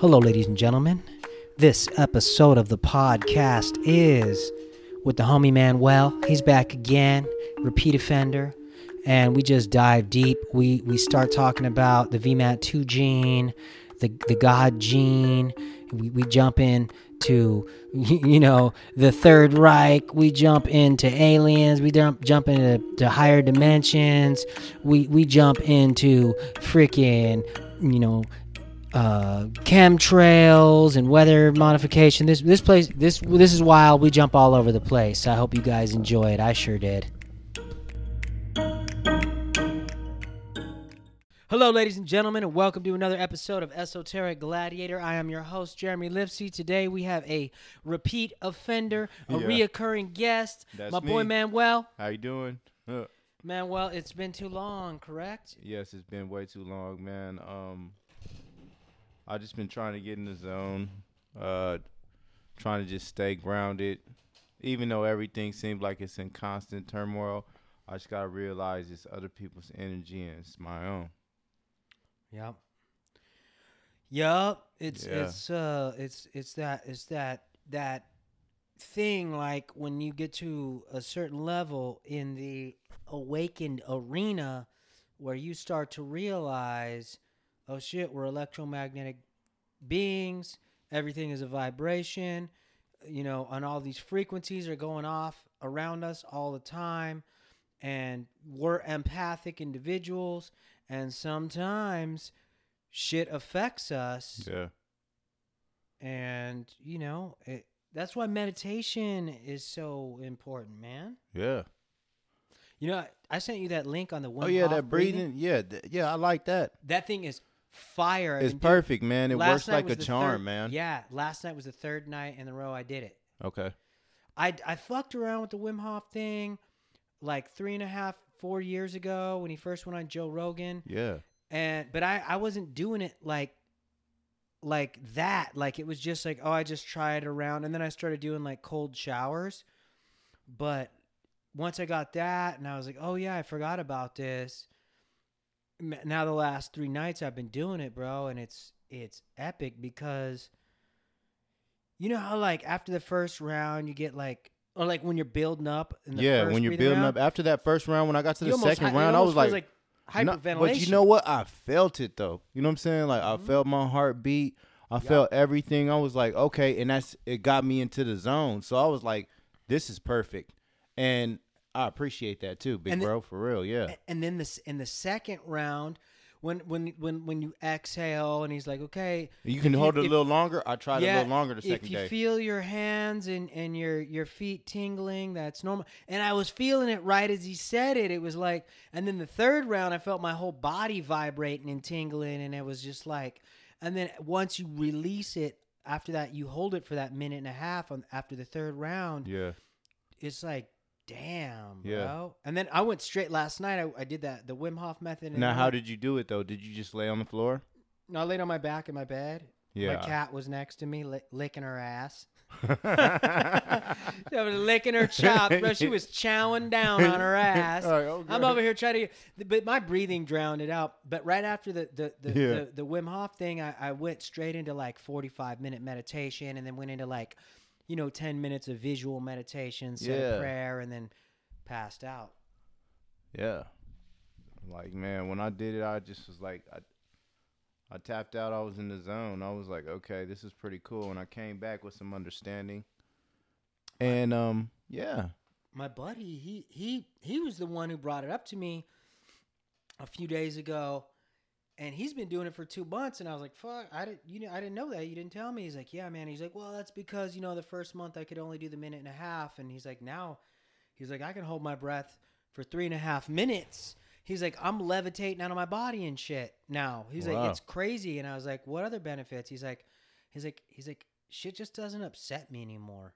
Hello, ladies and gentlemen. This episode of the podcast is with the homie Manuel. He's back again, repeat offender, and we just dive deep. We we start talking about the VMAT two gene, the the God gene. We we jump in to you know the Third Reich. We jump into aliens. We jump jump into to higher dimensions. We we jump into freaking you know uh, chemtrails and weather modification. This this place this this is wild. We jump all over the place. I hope you guys enjoy it. I sure did. Hello, ladies and gentlemen, and welcome to another episode of Esoteric Gladiator. I am your host, Jeremy Lipsy. Today we have a repeat offender, a Yeah. reoccurring guest, That's my boy. Manuel. How you doing? Uh, Manuel, it's been too long, correct? yes, it's been way too long, man. Um, I just been trying to get in the zone, uh, trying to just stay grounded, even though everything seems like it's in constant turmoil. I just gotta realize it's other people's energy and it's my own. Yep. Yep. It's Yeah. it's uh it's it's that it's that that thing like when you get to a certain level in the awakened arena where you start to realize oh shit we're electromagnetic beings everything is a vibration you know and all these frequencies are going off around us all the time and we're empathic individuals and sometimes shit affects us Yeah. and you know it, that's why meditation is so important man Yeah. you know I, sent you that link on the one oh yeah, that breathing. Yeah, th- yeah, I like that. that thing is fire I've It's been doing- perfect, man. It last works night like was a the charm, third- man. yeah last night was the third night in the row i did it Okay. I, I fucked around with the Wim Hof thing like three and a half, four years ago when he first went on Joe Rogan. Yeah. And but I, I wasn't doing it like like that. Like it was just like, oh, I just tried around and then I started doing like cold showers. But once I got that and I was like, oh yeah, I forgot about this. Now the last three nights I've been doing it, bro, and it's it's epic because you know how like after the first round you get like or like when you're building up in the yeah, when you're building round, up after that first round, when I got to the second hi- round, I was like, like No, hyperventilation. but you know what? I felt it though. You know what I'm saying? Like I Mhm. felt my heartbeat. I Yeah. felt everything. I was like, okay, and that's it got me into the zone. So I was like, this is perfect. And I appreciate that too, big And the- bro, for real. Yeah. And then this in the second round when when when when you exhale and he's like okay You can hold it a if- little longer. I tried yeah, a little longer the second day. if you day. feel your hands and and your your feet tingling that's normal and i was feeling it right as he said it it was like and then the third round i felt my whole body vibrating and tingling and it was just like and then once you release it after that you hold it for that minute and a half on after the third round yeah. it's like damn Yeah. bro and then i went straight last night i, I did that the wim hof method and Now, how did you do it though? Did you just lay on the floor? no, I laid on my back in my bed. Yeah. My cat was next to me, li- licking her ass. I was licking her chops, bro. She was chowing down on her ass. Right, okay. I'm over here trying to, but my breathing drowned it out. But right after the the the, Yeah. the, the Wim Hof thing, I, I went straight into like 45 minute meditation, and then went into like, you know, 10 minutes of visual meditation, said a prayer, and then passed out. Yeah. Like man, when I did it, I just was like, I, I tapped out. I was in the zone. I was like, okay, this is pretty cool. And I came back with some understanding. And um, yeah, my buddy he he he was the one who brought it up to me a few days ago and he's been doing it for two months and i was like fuck i didn't you know i didn't know that. You didn't tell me. He's like yeah man. He's like well that's because you know the first month i could only do the minute and a half and he's like now he's like i can hold my breath for three and a half minutes. He's like i'm levitating out of my body and shit now. He's like it's crazy and i was like what other benefits? He's like he's like he's like shit just doesn't upset me anymore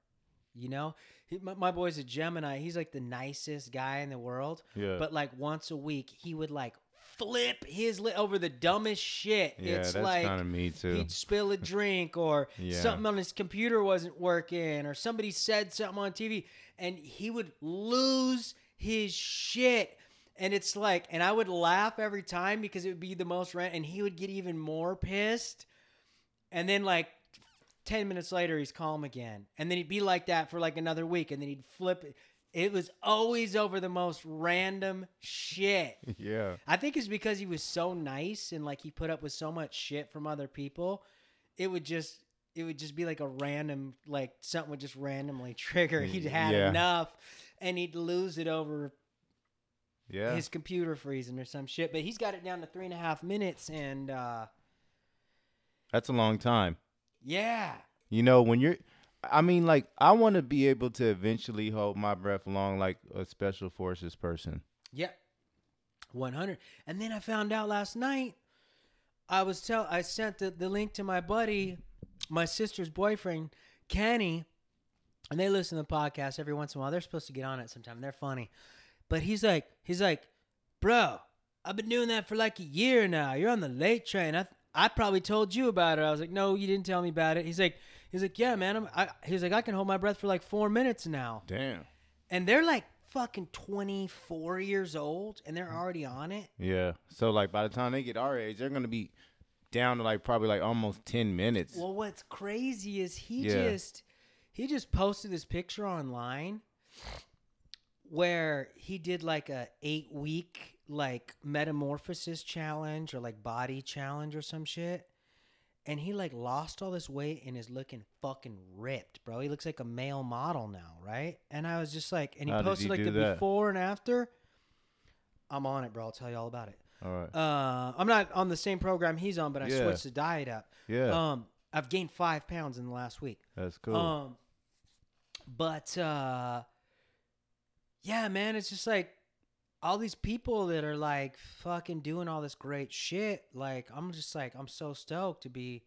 you know? He, my, my boy's a gemini. He's like the nicest guy in the world. Yeah, but like once a week he would like flip his lip over the dumbest shit. Yeah, it's that's like kind of me too. he'd spill a drink or Yeah. something on his computer wasn't working or somebody said something on tv and he would lose his shit. And it's like and i would laugh every time because it would be the most rant and he would get even more pissed. And then like 10 minutes later he's calm again. And then he'd be like that for like another week and then he'd flip it it was always over the most random shit Yeah. i think it's because he was so nice and like he put up with so much shit from other people it would just it would just be like a random like something would just randomly trigger he'd had Yeah. enough and he'd lose it over Yeah. his computer freezing or some shit but he's got it down to three and a half minutes and uh That's a long time. yeah You know, when you're I mean like I want to be able to eventually hold my breath long, like a special forces person. Yeah. 100. And then I found out last night I was tell I sent the, the link to my buddy, my sister's boyfriend, Kenny, and they listen to the podcast every once in a while. They're supposed to get on it sometime. They're funny. But he's like he's like, "Bro, I've been doing that for like a year now. You're on the late train. I I probably told you about it." I was like, "No, you didn't tell me about it." He's like he's like, "Yeah, man. I'm I he's like I can hold my breath for like 4 minutes now." Damn. and they're like fucking 24 years old and they're already on it Yeah. So like by the time they get our age, they're gonna be down to like probably like almost ten minutes. well what's crazy is he Yeah. just he just posted this picture online where he did like a eight week like metamorphosis challenge or like body challenge or some shit and he like lost all this weight and is looking fucking ripped bro he looks like a male model now right and i was just like and he How did posted he like do the that? before and after i'm on it bro i'll tell you all about it All right. Uh, I'm not on the same program he's on, but I Yeah. switched the diet up. yeah. Um, I've gained five pounds in the last week. that's cool. Um, but uh, yeah, man, it's just like all these people that are like fucking doing all this great shit. Like, I'm just like, I'm so stoked to be.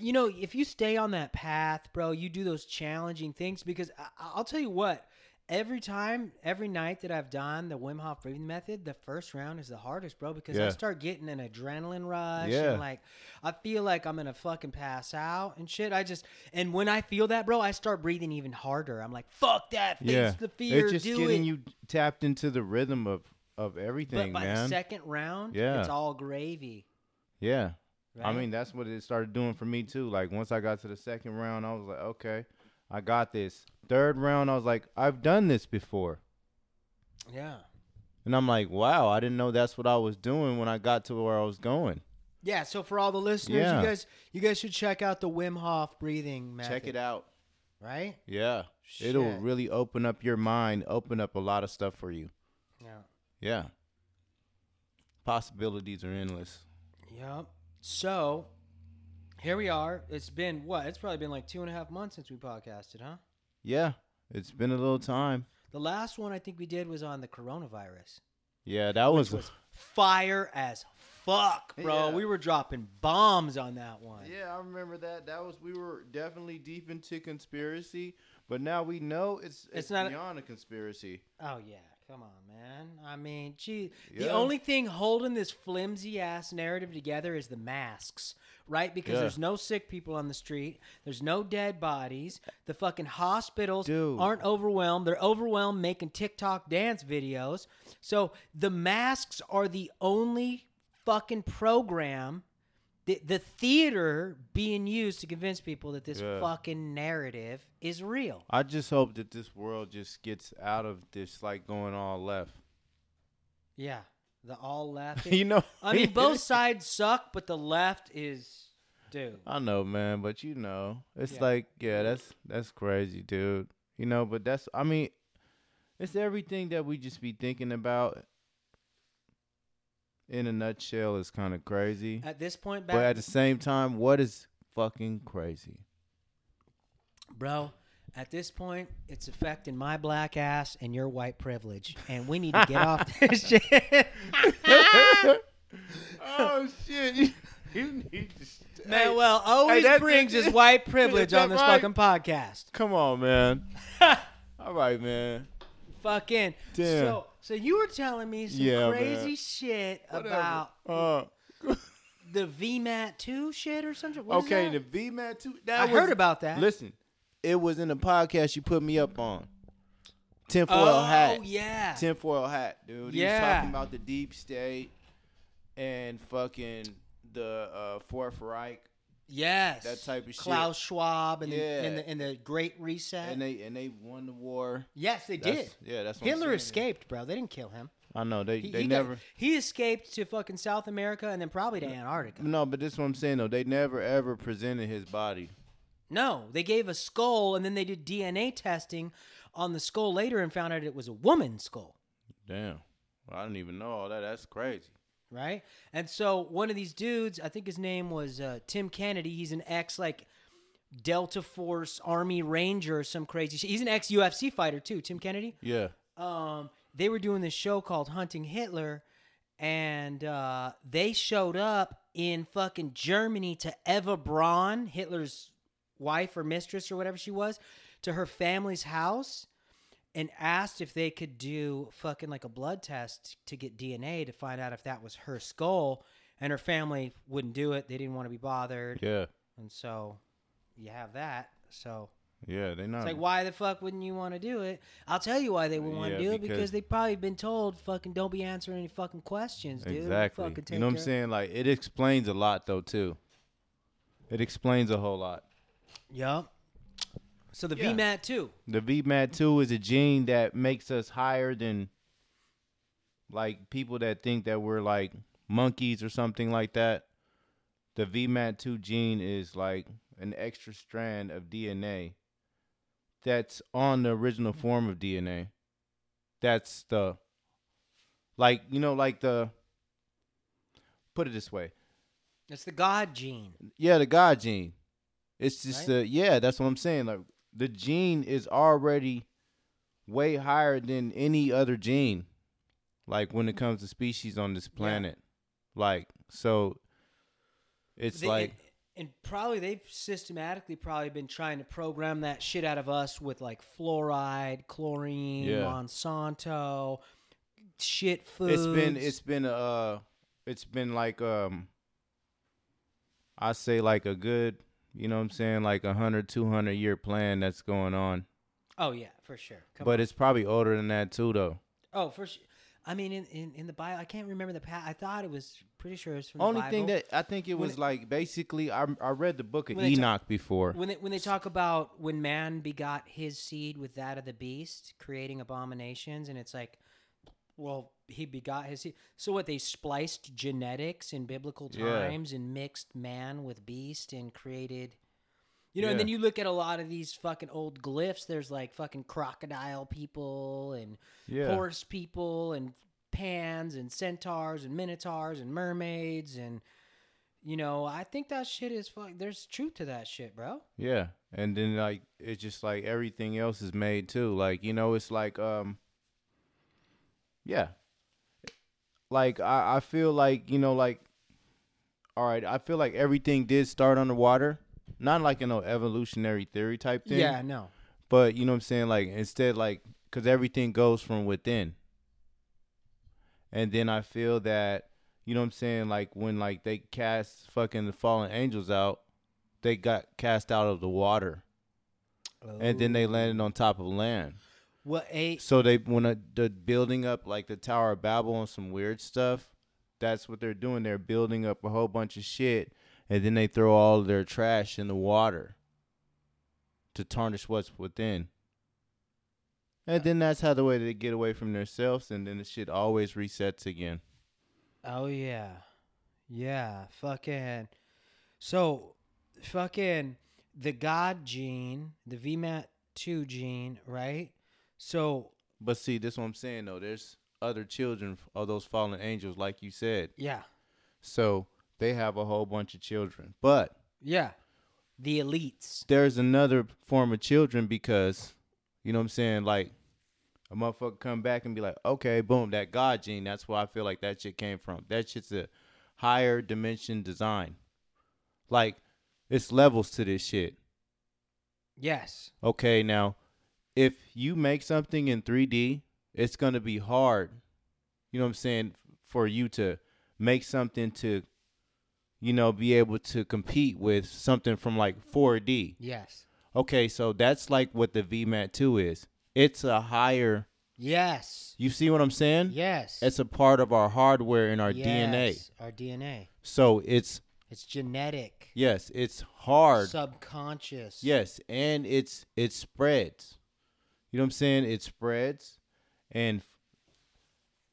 You know, if you stay on that path, bro, you do those challenging things because I, I'll tell you what. Every time, every night that I've done the Wim Hof breathing method, the first round is the hardest, bro, because I start getting an adrenaline rush Yeah. and like I feel like I'm gonna fucking pass out and shit. I just and when I feel that, bro, I start breathing even harder. I'm like, fuck that, face yeah. the fear, it's just do getting it. you tapped into the rhythm of of but everything, by the man. second round, Yeah. it's all gravy. yeah. I mean, that's what it started doing for me too. Like once I got to the second round, I was like, okay, I got this. Third round, I was like, I've done this before. yeah, And I'm like, wow, I didn't know that's what I was doing when I got to where I was going. yeah. So for all the listeners, Yeah. you guys, you guys should check out the Wim Hof breathing method. Check it out. right? Yeah. It'll really open up your mind, open up a lot of stuff for you. Yeah. Yeah. Possibilities are endless. Yep. So here we are. It's been what? It's probably been like two and a half months since we podcasted, huh? Yeah. It's been a little time. The last one I think we did was on the coronavirus. Yeah, that was, was fire as fuck, bro. Yeah. We were dropping bombs on that one. Yeah, I remember that. That was we were definitely deep into conspiracy, but now we know it's it's, It's not a- beyond a conspiracy. Oh yeah, come on, man. I mean, gee, the only thing holding this flimsy ass narrative together is the masks, right? Because Yeah. there's no sick people on the street, there's no dead bodies. The fucking hospitals Dude. aren't overwhelmed. They're overwhelmed making TikTok dance videos. So the masks are the only fucking program. The, the theater being used to convince people that this Yeah. fucking narrative is real. I just hope that this world just gets out of this like going all left. Yeah, the all left. you know, I mean, both sides suck, but the left is, dude. I know, man, but you know, it's Yeah. like, yeah, that's that's crazy, dude. You know, but that's, I mean, it's everything that we just be thinking about. In a nutshell, is kind of crazy, At this point, but at the same time, what is fucking crazy? bro. At this point, it's affecting my black ass and your white privilege, and we need to get off this shit. oh shit! You, you need to. Man, well, always that- brings his white privilege on this right? fucking podcast. Come on, man. All right, man. Fucking. Damn. So, so you were telling me some Yeah, crazy man. shit Whatever. about Uh, the VMAT two shit or something. What is okay, that? the VMAT two. That I was, heard about that. Listen, it was in the podcast you put me up on. Tinfoil oh hat. Oh yeah. Tinfoil hat, dude. He was Yeah. talking about the deep state and fucking the uh, Fourth Reich Yes. That type of shit. Klaus Schwab and, Yeah. the, and the and the Great Reset. and they and they won the war. yes, they That's- did. Yeah, that's what I'm Hitler escaped, bro. They didn't kill him. I know they He, they he got- never. he escaped to fucking South America and then probably to Antarctica. No, but this is what I'm saying though. They never ever presented his body. No, they gave a skull and then they did DNA testing on the skull later and found out it was a woman's skull. Damn. Well, I didn't even know all that. That's crazy. right? And so one of these dudes, I think his name was uh, Tim Kennedy. He's an ex like Delta Force Army Ranger or some crazy shit. He's an ex UFC fighter too, Tim Kennedy. Yeah. Um, they were doing this show called Hunting Hitler, and uh, they showed up in fucking Germany to Eva Braun, Hitler's wife or mistress or whatever she was, to her family's house and asked if they could do fucking like a blood test to get DNA to find out if that was her skull. And her family wouldn't do it. They didn't want to be bothered. Yeah. And so you have that. So Yeah. They not. it's like, why the fuck wouldn't you want to do it? I'll tell you why they wouldn't want Yeah, to do it because- because they've probably been told, fucking, don't be answering any fucking questions, dude. exactly. You know what I'm saying? Like it explains a lot though too. It explains a whole lot. Yup. So the Yeah. VMAT two. The VMAT2 is a gene that makes us higher than like people that think that we're like monkeys or something like that. The VMAT2 gene is like an extra strand of DNA that's on the original form of DNA. That's the like you know like the put it this way. It's the God gene. Yeah, the God gene. It's just Right? the yeah, that's what I'm saying. Like the gene is already way higher than any other gene. Like when it comes to species on this planet. Like so it's They- like and, and probably they've systematically probably been trying to program that shit out of us with like fluoride, chlorine, Yeah. Monsanto, shit food. it's been it's been uh it's been like um I say like a good, you know what I'm saying, like a hundred, two hundred year plan that's going on. oh yeah, for sure. Come but on. it's probably older than that too though. oh for sure. I mean, in, in, in the Bible, I can't remember the past. I thought it was pretty sure it was from Only the thing that I think it was it- like basically I I read the book of they ta- Enoch before. when they when they talk about when man begot his seed with that of the beast, creating abominations, and it's like, well, he begot his. So what? They spliced genetics in biblical Yeah. times and mixed man with beast and created. You know, and then you look at a lot of these fucking old glyphs. There's like fucking crocodile people and yeah. horse people and pans and centaurs and minotaurs and mermaids and you know i think that shit is fuck there's truth to that shit bro Yeah. And then like it's just like everything else is made too. Like, you know, it's like um Yeah. Like I, I feel like, you know, like all right, I feel like everything did start underwater. Not like in no evolutionary theory type thing. yeah no But you know what I'm saying? Like instead, like because everything goes from within. And then I feel that you know what I'm saying? Like when like they cast fucking the fallen angels out, they got cast out of the water, and then they landed on top of land. Well a So they when uh, the building up like the Tower of Babel and some weird stuff. That's what they're doing. They're building up a whole bunch of shit, and then they throw all of their trash in the water to tarnish what's within. And then that's how the way they get away from themselves, and then the shit always resets again. oh yeah yeah fucking so fucking the god gene the vmat 2 gene right so But see, this is what I'm saying though. There's other children of those fallen angels, like you said. yeah So they have a whole bunch of children. But yeah the elites there's another form of children because you know what I'm saying, like a motherfucker come back and be like, okay, boom, that God gene, that's where I feel like that shit came from. That shit's a higher dimension design. Like, it's levels to this shit. yes Okay, now if you make something in 3D, it's gonna be hard. You know what I'm saying, for you to make something to you know, be able to compete with something from like 4D. yes Okay, so that's like what the VMAT 2 is. It's a higher. yes You see what I'm saying? yes It's a part of our hardware and our DNA. Yes, Our DNA. So it's It's genetic, Yes, it's hard. subconscious. Yes, and it's it spreads. You know what I'm saying? It spreads and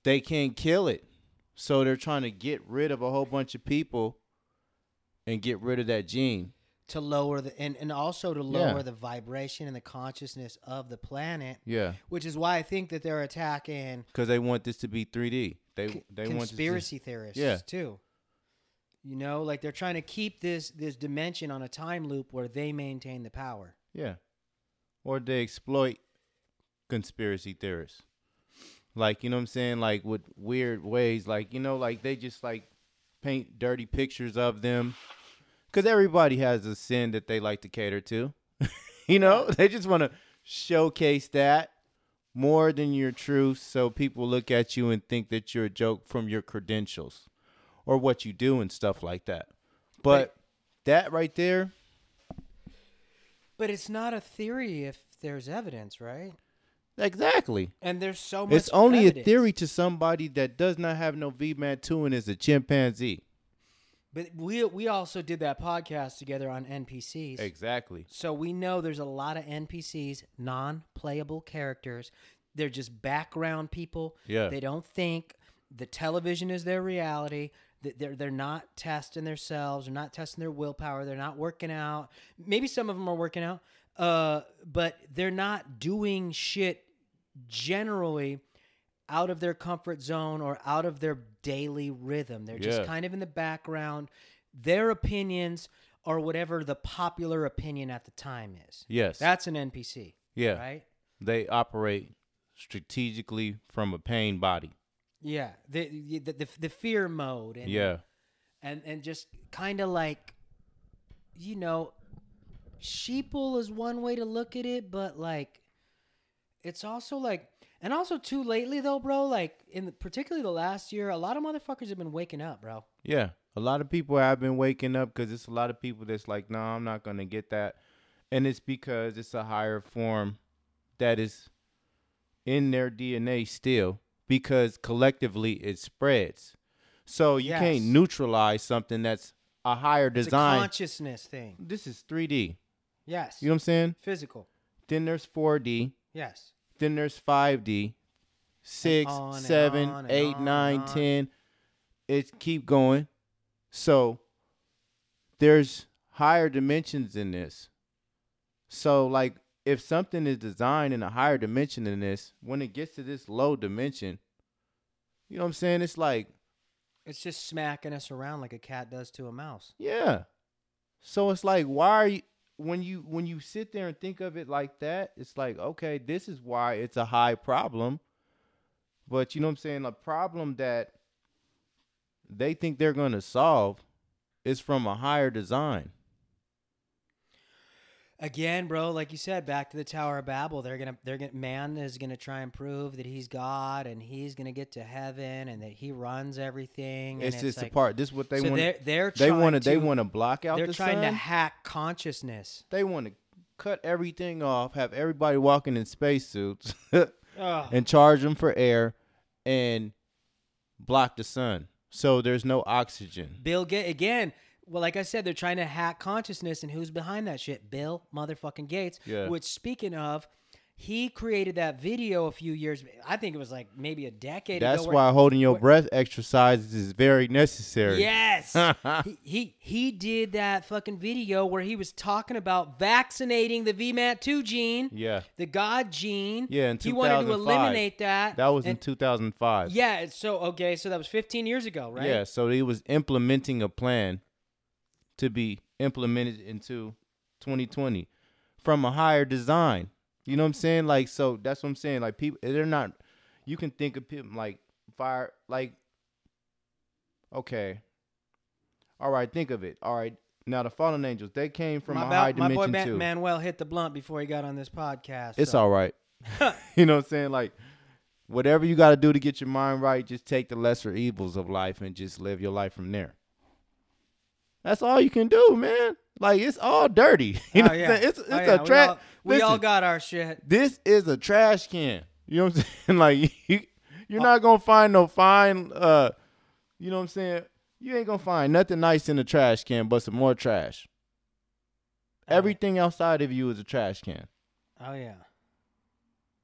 they can't kill it. So they're trying to get rid of a whole bunch of people and get rid of that gene. To lower the and, and also to Yeah. lower the vibration and the consciousness of the planet, Yeah, which is why I think that they're attacking cuz they want this to be 3D. They c- they want conspiracy theorists Yeah. too. You know, like they're trying to keep this this dimension on a time loop where they maintain the power. Yeah. Or they exploit conspiracy theorists. Like, you know what I'm saying? Like with weird ways. Like, you know, like they just like paint dirty pictures of them. Cause everybody has a sin that they like to cater to. you know? They just want to showcase that more than your truth so people look at you and think that you're a joke from your credentials or what you do and stuff like that. But that right there, But it's not a theory if there's evidence, right? Exactly. And there's so much. It's only evidence. a theory to somebody that does not have no VMAT2 and is a chimpanzee. But we we also did that podcast together on NPCs. Exactly. So we know there's a lot of NPCs, non-playable characters. They're just background people. Yeah. They don't think. The television is their reality. That They're they're not testing themselves. They're not testing their willpower. They're not working out. Maybe some of them are working out, uh, but they're not doing shit generally out of their comfort zone or out of their daily rhythm. They're just Yeah. kind of in the background. Their opinions are whatever the popular opinion at the time is. Yes. That's an NPC. yeah. Right? They operate strategically from a pain body. Yeah. The the, the, the fear mode and Yeah. and and just kind of like you know sheeple is one way to look at it but like it's also like and also too lately though bro like in the, particularly the last year a lot of motherfuckers have been waking up bro Yeah. A lot of people have been waking up because it's a lot of people that's like, no, I'm not going to get that. And it's because it's a higher form that is in their DNA still because collectively it spreads. So you Yes. can't neutralize something that's a higher it's a design. consciousness thing this is 3D. yes You know what I'm saying? physical Then there's 4D. yes Then there's 5D, 6, on seven, eight, on nine, on. 10. It keep going. So there's higher dimensions in this. So like if something is designed in a higher dimension than this, when it gets to this low dimension, you know what I'm saying? It's like, it's just smacking us around like a cat does to a mouse yeah. So it's like why are you when you when you sit there and think of it like that, it's like, okay, this is why it's a high problem. But you know what I'm saying? A problem that they think they're going to solve is from a higher design. Again, bro, like you said, back to the Tower of Babel. They're gonna, they're gonna, man is gonna try and prove that he's God and he's gonna get to heaven and that he runs everything. It's and just like, a part. This is what they so want. they're they're They want to. They want to block out They're the trying to hack consciousness. they want to cut everything off. Have everybody walking in spacesuits and charge them for air, and block the sun. So there's no oxygen. Bill Gates again. Well, like I said, they're trying to hack consciousness, and who's behind that shit? Bill motherfucking Gates. Yeah. Which, speaking of, he created that video a few years. I think it was like maybe a decade That's ago. where- why holding your where- breath exercises is very necessary. Yes. he, he he did that fucking video where he was talking about vaccinating the VMAT2 gene, Yeah. the God gene. Yeah, in he wanted to eliminate that. That was in 2005. Yeah, so okay, so that was 15 years ago, right? Yeah, so he was implementing a plan to be implemented into 2020 from a higher design. You know what I'm saying? Like, so that's what I'm saying. Like, people, they're not. You can think of people like fire, like. Okay. All right, think of it. All right, now the fallen angels, they came from my, a ba- high my boy Man- too. Manuel hit the blunt before he got on this podcast. It's so- all right. you know what I'm saying? Like, whatever you got to do to get your mind right, just take the lesser evils of life and just live your life from there. That's all you can do, man. Like, it's all dirty. You know Oh, yeah. It's, it's Oh, yeah, a we all- We all got our shit. this is a trash can. You know what I'm saying? Like, you, you're not going to find no fine, uh, you know what I'm saying? you ain't gonna find nothing nice in the trash can but some more trash. Oh. Everything outside of you is a trash can. Oh yeah.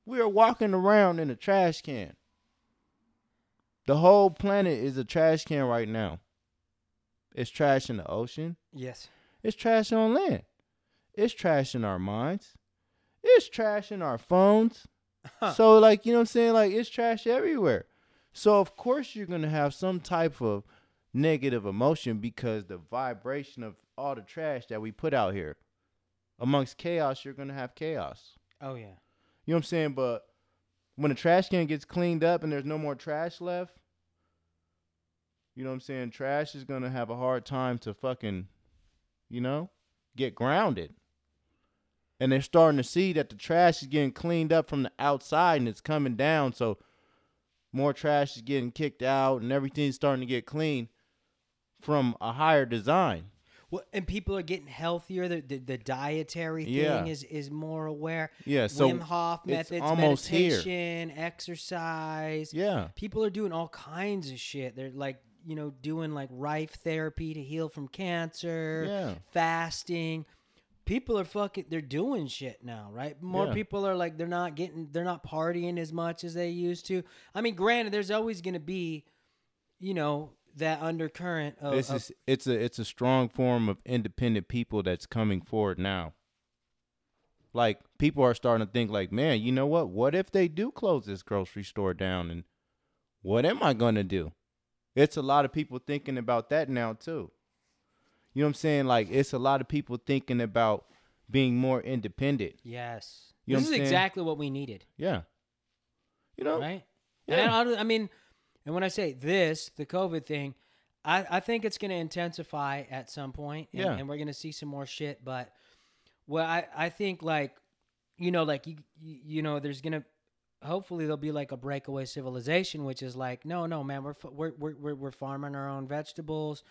We are walking around in a trash can. The whole planet is a trash can right now. It's trash in the ocean. Yes. It's trash on land. It's trash in our minds. It's trash in our phones. So like, you know what I'm saying? Like it's trash everywhere. So of course you're going to have some type of negative emotion because the vibration of all the trash that we put out here. Amongst chaos, you're going to have chaos. Oh yeah. You know what I'm saying? But when the trash can gets cleaned up and there's no more trash left, you know what I'm saying? Trash is gonna have a hard time to fucking, you know, get grounded. And they're starting to see that the trash is getting cleaned up from the outside and it's coming down. So more trash is getting kicked out and everything's starting to get clean from a higher design. Well, and people are getting healthier. The the, the dietary thing Yeah. is is more aware. Yeah, so Wim Hof methods, almost here. meditation, exercise. Yeah. People are doing all kinds of shit. They're like, you know, doing like rife therapy to heal from cancer, Yeah. fasting. People are fucking they're doing shit now, right? More Yeah. people are like they're not getting they're not partying as much as they used to. I mean, granted, there's always gonna be, you know, that undercurrent of, This of- is it's a it's a strong form of independent people that's coming forward now. Like people are starting to think like, man, you know what? What if they do close this grocery store down and what am I going to do? It's a lot of people thinking about that now too. You know what I'm saying? Like it's a lot of people thinking about being more independent. yes. You this is saying? exactly what we needed. Yeah. You know? right? Yeah. And I, I mean, and when I say this, the COVID thing, I, I think it's going to intensify at some point, and, Yeah. and we're going to see some more shit. But well, I, I think like, you know, like you, you you know, there's gonna hopefully there'll be like a breakaway civilization, which is like, no, no, man, we're we're we're we're, we're farming our own vegetables,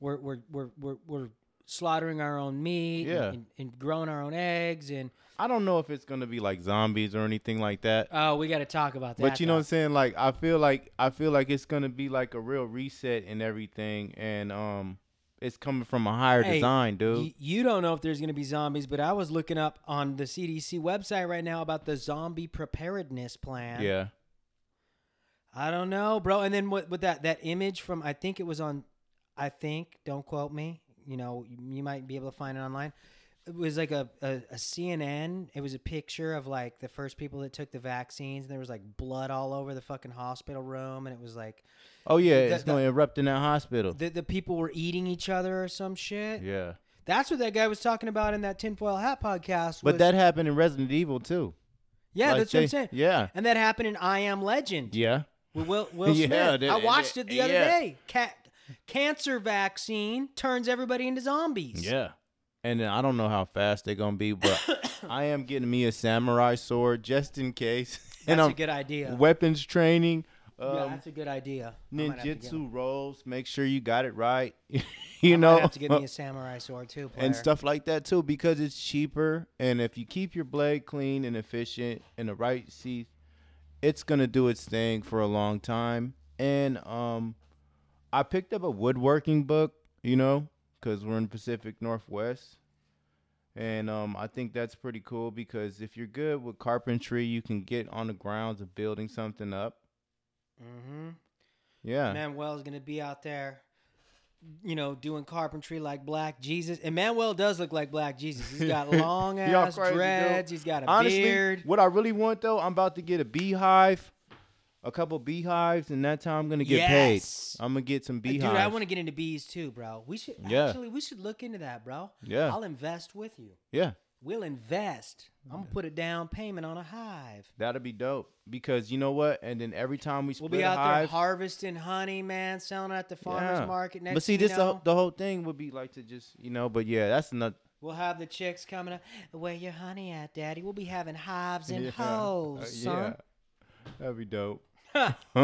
we're we're we're we're, we're slaughtering our own meat, Yeah. and, and growing our own eggs, and I don't know if it's going to be like zombies or anything like that. oh, we got to talk about that. But you know what I'm saying? Like I feel like I feel like it's gonna be like a real reset and everything, and um, it's coming from a higher Hey, design, dude. Y- you don't know if there's going to be zombies, but I was looking up on the CDC website right now about the zombie preparedness plan. yeah, I don't know, bro. And then with, with that that image from I think it was on I think, don't quote me. You know, you, you might be able to find it online. It was like a, a, a CNN. It was a picture of like the first people that took the vaccines, and there was like blood all over the fucking hospital room, and it was like oh yeah, The- it's the- gonna erupt in that hospital. the, the people were eating each other or some shit. yeah, That's what that guy was talking about in that tinfoil hat podcast. but was- that happened in Resident Evil too. yeah, Like that's what I'm saying. Yeah, And that happened in I Am Legend. yeah, With Will, Will Yeah, Smith. that- I watched it the other yeah. day. Ca- cancer vaccine turns everybody into zombies. yeah. And then I don't know how fast they're gonna be, but I am getting me a samurai sword just in case. That's and a I'm a good idea. weapons training. yeah, Um, that's a good idea. I might have to get- ninjutsu rolls. Make sure you got it right. I you might know, have to get me a samurai sword too, player. and stuff like that too because it's cheaper and if you keep your blade clean and efficient in the right seat it's gonna do its thing for a long time and um i picked up a woodworking book you know because we're in pacific northwest and um i think that's pretty cool because if you're good with carpentry you can get on the grounds of building something up Mm-hmm. yeah Manuel's gonna be out there, you know, doing carpentry like Black Jesus. And Manuel does look like Black Jesus. He's got long ass dreads. He's got a Honestly, beard. what I really want though, I'm about to get a beehive, a couple beehives, and that's how I'm gonna get Yes. paid. I'm gonna get some Uh, beehives. Dude, I want to get into bees too, bro. We should Yeah. actually we should look into that, bro. Yeah. I'll invest with you. yeah, We'll invest. I'm gonna put a down payment on a hive. that'll be dope. Because you know what? And then every time we split We'll be out there harvesting honey, man, selling it at the farmers yeah. market. Next but see, this the, the whole thing would be like to just you know. But yeah, that's not. we'll have the chicks coming up. Where your honey at, Daddy? We'll be having hives and yeah, hoes, uh, son. yeah, that'd be dope.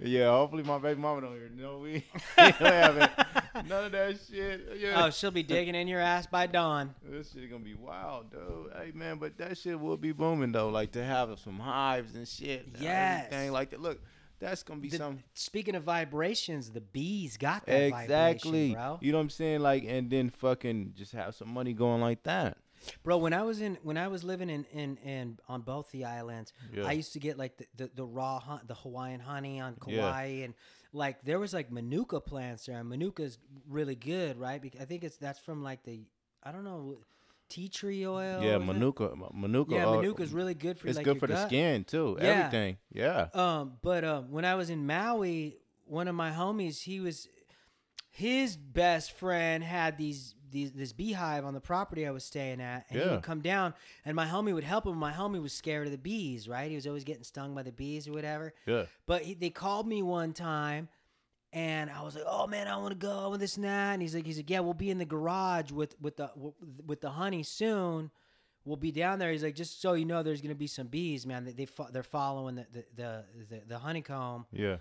yeah, hopefully my baby mama don't hear. No, we having none of that shit. Yeah. Oh, she'll be digging in your ass by dawn. This shit gonna be wild, dude. Hey man, but that shit will be booming though. Like to have some hives and shit. Yes. Everything like that. Look, That's gonna be The- some Speaking of vibrations, the bees got that exactly. You know what I'm saying? Like, and then fucking just have some money going like that. Bro, when I was in when I was living in in, in on both the islands, Yeah. I used to get like the, the, the raw hunt, the Hawaiian honey on Kauai, Yeah. and like there was like manuka plants there. And manuka's really good, right? Because I think it's that's from like the I don't know tea tree oil. yeah, is it? manuka, ma- manuka. Yeah, uh, manuka's really good for It's like good your for the skin too. Yeah. Everything. Yeah. Um, but um, when I was in Maui, one of my homies, he was his best friend had these these this beehive on the property I was staying at, and he would come down, and my homie would help him. My homie was scared of the bees, right? He was always getting stung by the bees or whatever. Yeah. But he, they called me one time, and I was like, "Oh man, I want to go and this and that." And he's like, "He's like, yeah, we'll be in the garage with with the with the honey soon. We'll be down there." He's like, "Just so you know, there's gonna be some bees, man. They, they they're following the the, the the the honeycomb." Yeah.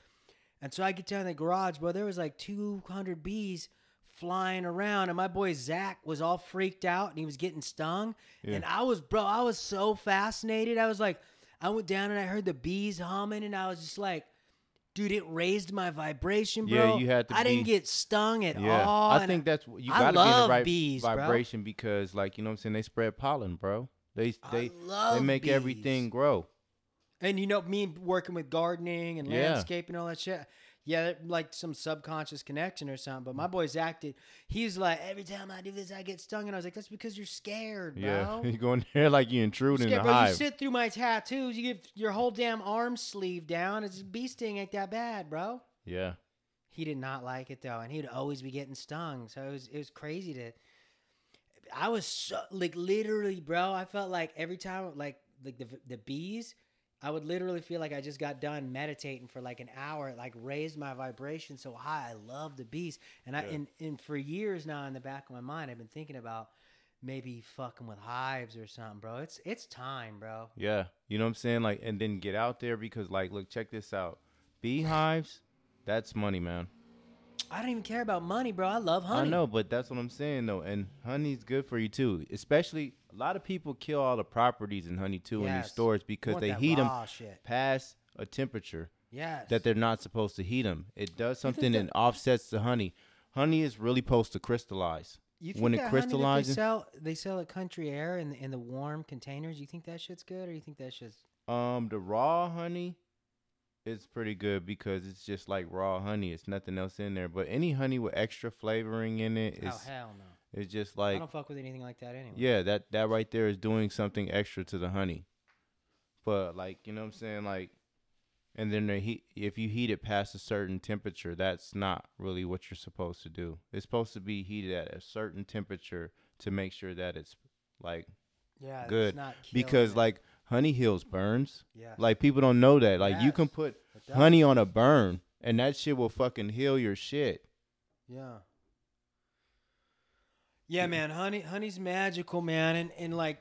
And so I get down in the garage, bro. There was like 200 bees flying around, and my boy Zach was all freaked out, and he was getting stung. Yeah. And I was, bro, I was so fascinated. I was like, I went down and I heard the bees humming, and I was just like, dude, it raised my vibration, bro. Yeah, bro. you had to I didn't get stung at Yeah. all. I think that's what you gotta be in the right bees, bro. vibration because, like, you know what I'm saying. They spread pollen, bro. They they they make bees. everything grow. And you know, me working with gardening and Yeah. landscaping and all that shit. Yeah, like some subconscious connection or something. But my mm. boy's acted. He's like, every time I do this, I get stung, and I was like, that's because you're scared, bro. Yeah. you go in there like you intruding in Scared, the bro. You sit through my tattoos. You get your whole damn arm sleeve down. It's bee sting ain't that bad, bro. Yeah. He did not like it though, and he'd always be getting stung. So it was it was crazy to. I was so like literally, bro. I felt like every time, like like the the bees, I would literally feel like I just got done meditating for like an hour. It like raised my vibration so high. I love the bees, and I Yeah. and, and for years now in the back of my mind, I've been thinking about maybe fucking with hives or something, bro. It's it's time, bro. Yeah. You know what I'm saying? Like, and then get out there because, like, look, check this out. Beehives, that's money, man. I don't even care about money, bro. I love honey. I know, but that's what I'm saying though. And honey's good for you too. Especially a lot of people kill all the properties in honey too in Yes. these stores because want they that heat them raw shit. past a temperature Yes. that they're not supposed to heat them. It does something that- and offsets the honey. Honey is really supposed to crystallize. You think when it that honey that crystallizes- they sell they sell at Country Air in the, in the warm containers. You think that shit's good, or you think that shit's Um, the raw honey is pretty good because it's just like raw honey. It's nothing else in there. But any honey with extra flavoring in it oh hell no. is just like I don't fuck with anything like that anyway. Yeah, that that right there is doing something extra to the honey. But like, you know what I'm saying? Like and then the heat if you heat it past a certain temperature, that's not really what you're supposed to do. It's supposed to be heated at a certain temperature to make sure that it's like yeah, it's good. not because it. like honey heals burns. yeah, Like people don't know that. Like you can put honey on a burn and that shit will fucking heal your shit. Yeah. Yeah, man, honey, honey's magical, man, and and like,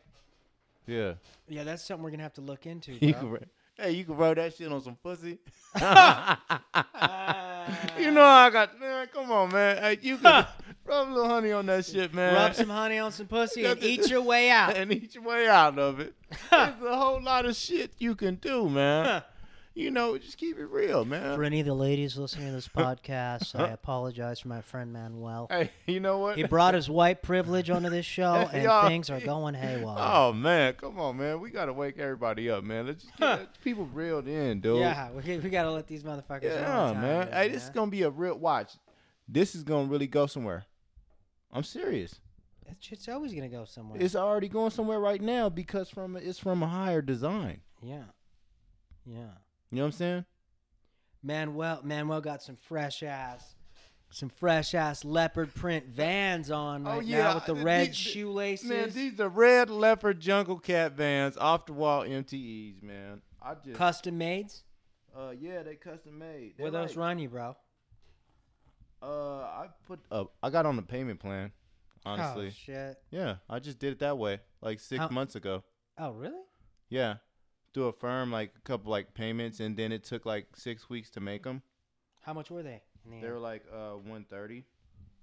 Yeah. yeah, that's something we're gonna have to look into. You bro. can, ru- hey, you can rub that shit on some pussy. You know I got man. Come on, man. Hey, you can rub a little honey on that shit, man. Rub some honey on some pussy and eat your way out. and eat your way out of it. There's a whole lot of shit you can do, man. You know, just keep it real, man. For any of the ladies listening to this podcast, I apologize for my friend Manuel. Hey, you know what? He brought his white privilege onto this show, and Y'all- things are going haywire. Oh man, come on, man. We gotta wake everybody up, man. Let's just get let people reeled in, dude. yeah, we, we gotta let these motherfuckers know. Yeah, man. Hey, this is gonna be a real watch. This is gonna really go somewhere. I'm serious. That shit's always gonna go somewhere. It's already going somewhere right now because from it's from a higher design. yeah, yeah. You know what I'm saying? Manuel, Manuel got some fresh ass, some fresh ass leopard print Vans on Oh, right yeah, now with the red these- shoelaces. Man, these are red leopard jungle cat vans off the wall MTEs, man. I just Custom mades. uh yeah, they custom made. Where They're those like- run you, bro? Uh, I put up. I got on the payment plan. Honestly, Oh shit. yeah, I just did it that way like six How- months ago. Oh really? Yeah, through a firm, like a couple like payments, and then it took like six weeks to make them. How much were they? the They were like uh one thirty.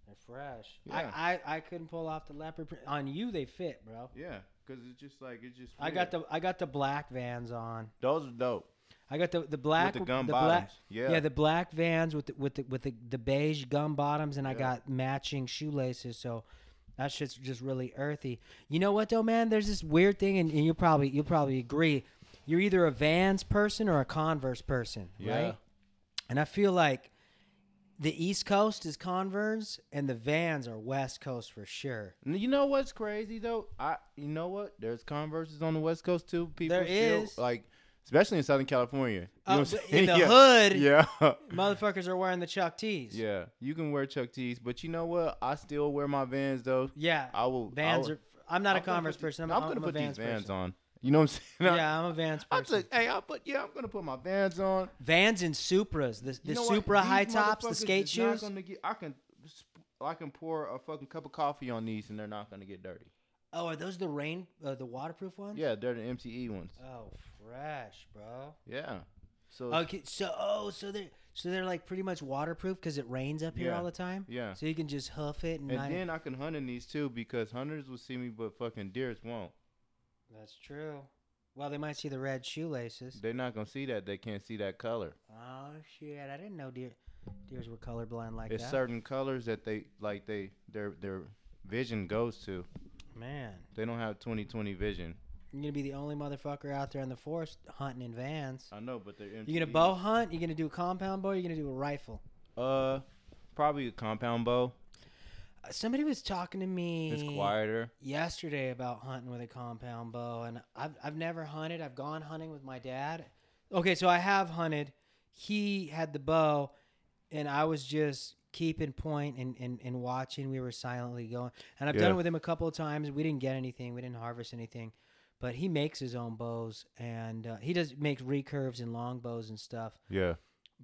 They're fresh. Yeah. I, I I couldn't pull off the leopard print on you. They fit, bro. Yeah, cause it's just like it's just. I got the I got the black Vans on. those are dope. I got the the black with the gum black bottoms. yeah. yeah the black Vans with the, with the with the, the beige gum bottoms, and I got matching shoelaces. So that shit's just really earthy. You know what though, man? There's this weird thing, and, and you'll probably you'll probably agree. You're either a Vans person or a Converse person, Yeah. right? And I feel like the East Coast is Converse, and the Vans are West Coast for sure. You know what's crazy though? I you know what? There's Converses on the West Coast too. People There still, is. like especially in Southern California. You Uh, know what I'm but in the saying? hood, yeah. Yeah. motherfuckers are wearing the Chuck Tees. Yeah. You can wear Chuck T's, but you know what? I still wear my Vans though. Yeah. I will Vans I will, are. I'm not a I'm gonna Converse person. I'm, I'm, I'm gonna a put Vans these Vans person. on. You know what I'm saying? Yeah, I'm a Vans I person. took, hey, I put yeah, I'm gonna put my Vans on. Vans and Supras, the, the You know? Supra high tops, the skate shoes. get- I can I can pour a fucking cup of coffee on these and they're not gonna get dirty. Oh, are those the rain, uh, the waterproof ones? Yeah, they're the MTE ones. Oh, fresh, bro. Yeah. So Okay, so oh, so they're so they're like pretty much waterproof because it rains up here Yeah. all the time. yeah. So you can just huff it and, And not- then I can hunt in these too because hunters will see me, but fucking deers won't. That's true. Well, they might see the red shoelaces. They're not gonna see that. They can't see that color. Oh shit! I didn't know deer deers were colorblind like it's that. certain colors that they like. They their their vision goes to. Man, They don't have 20/20 vision. You're gonna be the only motherfucker out there in the forest hunting in vans. I know, but they're. You're gonna bow hunt? You're gonna do a compound bow? You're gonna do a rifle? Uh, probably a compound bow. Uh, Somebody was talking to me. It's quieter. yesterday about hunting with a compound bow, and I've I've never hunted. I've gone hunting with my dad. Okay, so I have hunted. He had the bow, and I was just keeping point and, and, and watching. We were silently going, and I've done it with him a couple of times. We didn't get anything. We didn't harvest anything, but he makes his own bows, and uh, he does make recurves and long bows and stuff. Yeah.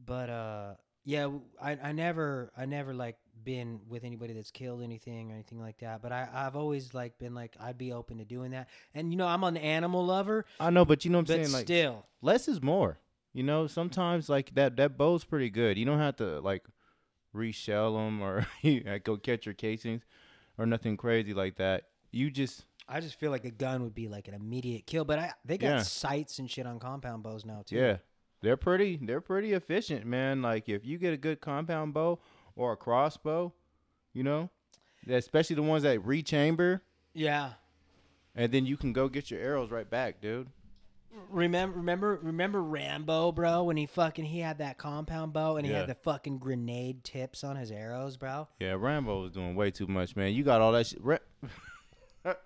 But uh, yeah, I, I never I never like been with anybody that's killed anything or anything like that. But I I've always like been like I'd be open to doing that. And you know I'm an animal lover, I know, but you know what I'm but saying. Like still, less is more. You know, sometimes like that that bow's pretty good. You don't have to like reshell them or go catch your casings or nothing crazy like that. You just I just feel like a gun would be like an immediate kill. But I they got Yeah. sights and shit on compound bows now too. yeah, they're pretty they're pretty efficient, man. Like if you get a good compound bow or a crossbow, you know, especially the ones that rechamber, yeah. and then you can go get your arrows right back, dude. Remember, remember, remember Rambo, bro, when he fucking he had that compound bow and he Yeah. had the fucking grenade tips on his arrows, bro. Yeah, Rambo was doing way too much, man. You got all that shit. Ra-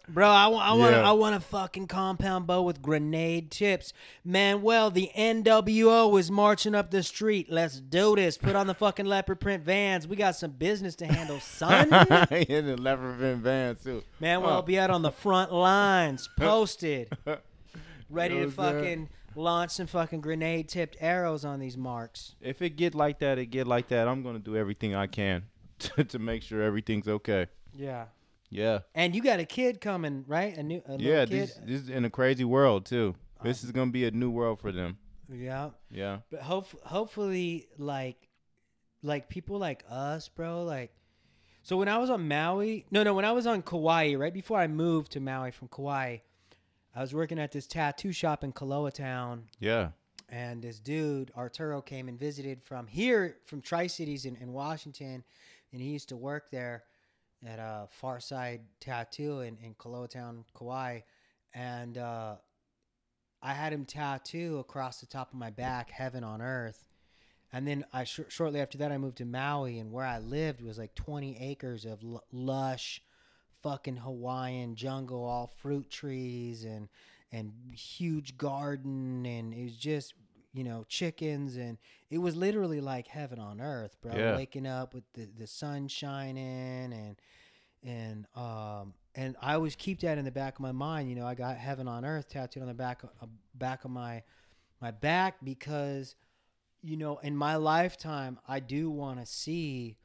Bro, I want, I want, Yeah. I want a fucking compound bow with grenade tips. Man, well, the NWO is marching up the street. Let's do this. Put on the fucking leopard print vans. We got some business to handle, son. in the leopard print vans too. Man, well, Huh. I'll be out on the front lines, posted, ready You know to fucking launch some fucking grenade tipped arrows on these marks. If it get like that, it get like that. I'm gonna do everything I can to, to make sure everything's okay. Yeah. Yeah, And you got a kid coming, right? A new, a little yeah. kid. This this is in a crazy world too. This is gonna be a new world for them. yeah. Yeah, But hope hopefully like like people like us, bro, like so when I was on Maui, no, no, when I was on Kauai, right before I moved to Maui from Kauai, I was working at this tattoo shop in Koloa Town, yeah, and this dude Arturo came and visited from here, from Tri Cities in, in Washington, and he used to work there at uh, Farside Tattoo in, in Town, Kauai, and uh, I had him tattoo across the top of my back, "Heaven on Earth." And then I sh- shortly after that I moved to Maui, and where I lived was like 20 acres of l- lush, fucking Hawaiian jungle, all fruit trees and and huge garden, and it was just you know chickens, and it was literally like heaven on earth, bro. Yeah. Waking up with the the sun shining and and um and I always keep that in the back of my mind. You know, I got heaven on earth tattooed on the back of, back of my my back because you know in my lifetime I do want to see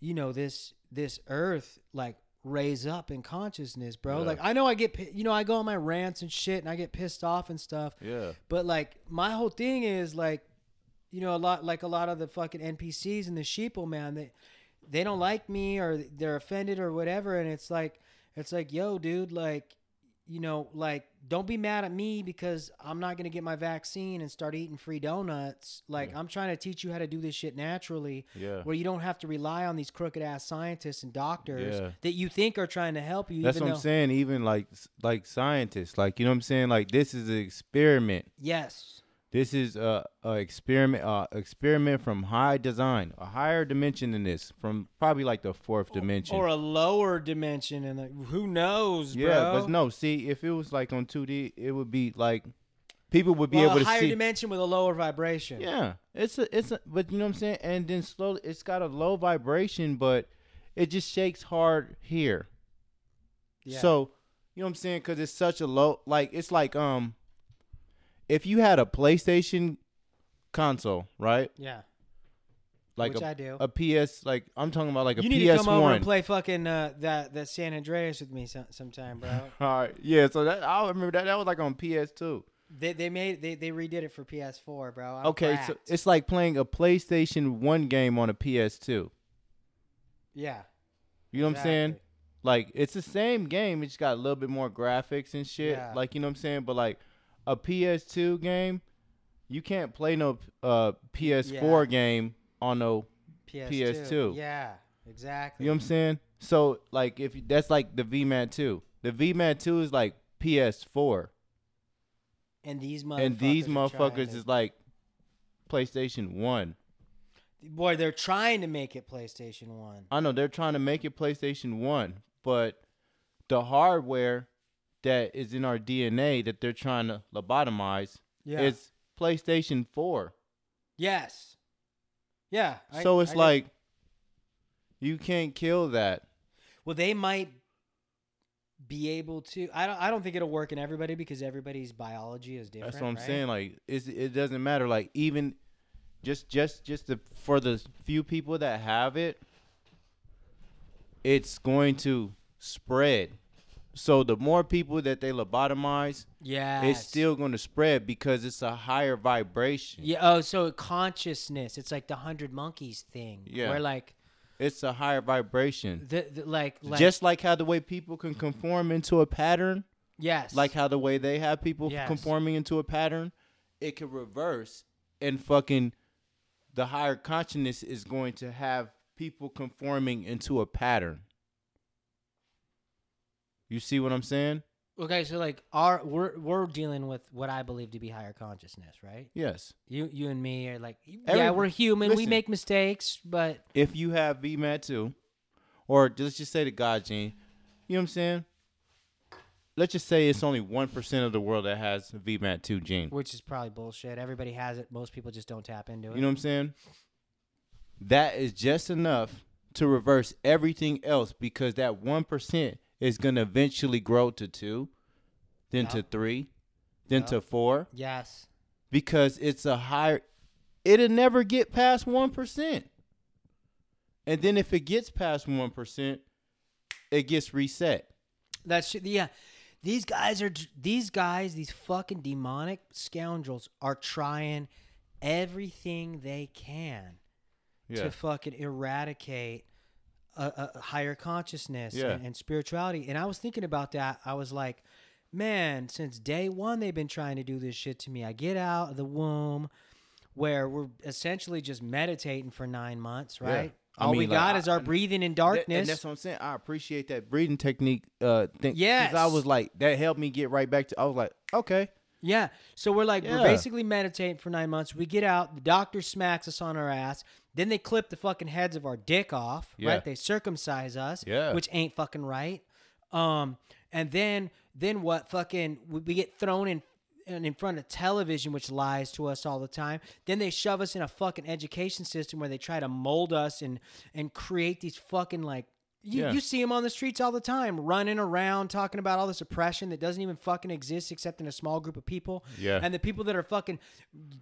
you know this this earth like raise up in consciousness, bro. Yeah. Like I know I get you know I go on my rants and shit and I get pissed off and stuff, yeah, but like my whole thing is like, you know, a lot like a lot of the fucking NPCs and the sheeple, man, they they don't like me or they're offended or whatever, and it's like it's like, yo, dude, like, you know, like, don't be mad at me because I'm not going to get my vaccine and start eating free donuts. Like, Yeah. I'm trying to teach you how to do this shit naturally Yeah. where you don't have to rely on these crooked ass scientists and doctors Yeah. that you think are trying to help you. That's what though, I'm saying. Even like like scientists, like you know what I'm saying. Like this is an experiment. Yes. This is a, a experiment. Uh, experiment from high design, a higher dimension than this, from probably like the fourth dimension. Or a lower dimension, and like, who knows, yeah, bro? but no. See, if it was like on 2D, it would be like people would be well, able a to higher see. dimension with a lower vibration. Yeah, it's a it's a but you know what I'm saying. And then slowly, it's got a low vibration, but it just shakes hard here. Yeah. So, you know what I'm saying? Because it's such a low, like it's like um, if you had a PlayStation console, right? yeah. Like Which a, I do. a PS, like I'm talking about like a you need PS to come over and play fucking uh, that that San Andreas with me some, sometime, bro. All right, yeah. So that I remember that that was like on PS2. they they made they they redid it for PS4, bro. I'm okay, so it's like playing a PlayStation One game on a PS2. yeah. You know what I'm saying? Like it's the same game, it just got a little bit more graphics and shit. Yeah. Like you know what I'm saying? But like a PS2 game, you can't play no uh PS4 Yeah. game on no. PS2. PS2. Yeah, exactly. You know what I'm saying? So like if you- that's like the VMAT 2. The VMAT 2 is like PS4, and these motherfuckers and these motherfuckers is like PlayStation 1. boy, they're trying to make it PlayStation One. I know they're trying to make it PlayStation 1, but the hardware that is in our DNA that they're trying to lobotomize Yeah. is PlayStation 4. yes. Yeah. I- so it's I like you can't kill that. well, they might be able to. I don't. I don't think it'll work in everybody because everybody's biology is different. That's what I'm right? saying. Like it's, it doesn't matter. Like even just just just the, for the few people that have it, it's going to spread. So the more people that they lobotomize, Yeah. it's still going to spread because it's a higher vibration. Yeah. Oh, so consciousness. It's like the hundred monkeys thing. Yeah. Where like It's a higher vibration. the, the like like Just like how the way people can conform into a pattern, yes. like how the way they have people Yes. conforming into a pattern, it can reverse and fucking the higher consciousness is going to have people conforming into a pattern. You see what I'm saying? okay. So like our we're we're dealing with what I believe to be higher consciousness, right? Yes. You you and me are like yeah, we're human. we make mistakes, but If you have VMAT two, or let's just say the God gene, you know what I'm saying? Let's just say it's only one percent of the world that has VMAT two gene. which is probably bullshit. Everybody has it. Most people just don't tap into it. You know what I'm saying? That is just enough to reverse everything else because that 1% is going to eventually grow to 2, then to 3, then Yup. to 4 yes. because it's a higher it'll never get past 1%. And then if it gets past 1%, it gets reset. That's yeah. These guys are these guys, these fucking demonic scoundrels are trying everything they can Yeah. to fucking eradicate a, a higher consciousness Yeah. and, and spirituality. And I was thinking about that. I was like, man, since day one they've been trying to do this shit to me. I get out of the womb where we're essentially just meditating for nine months, Yeah. right? I All we like, got I- is our breathing in That- darkness. and that's what I'm saying. I appreciate that breathing technique uh thing. Yes. I was like that helped me get right back to I was like, okay. Yeah. So we're like, we're basically meditating for nine months. We get out, the doctor smacks us on our ass. Then they clip the fucking heads of our dick off, Yeah. right? They circumcise us, Yeah. which ain't fucking right. Um, and then then what? Fucking we, get thrown in in in front of television, which lies to us all the time. Then they shove us in a fucking education system where they try to mold us and and create these fucking like. You, Yeah. you see them on the streets all the time, running around talking about all this oppression that doesn't even fucking exist except in a small group of people. Yeah. And the people that are fucking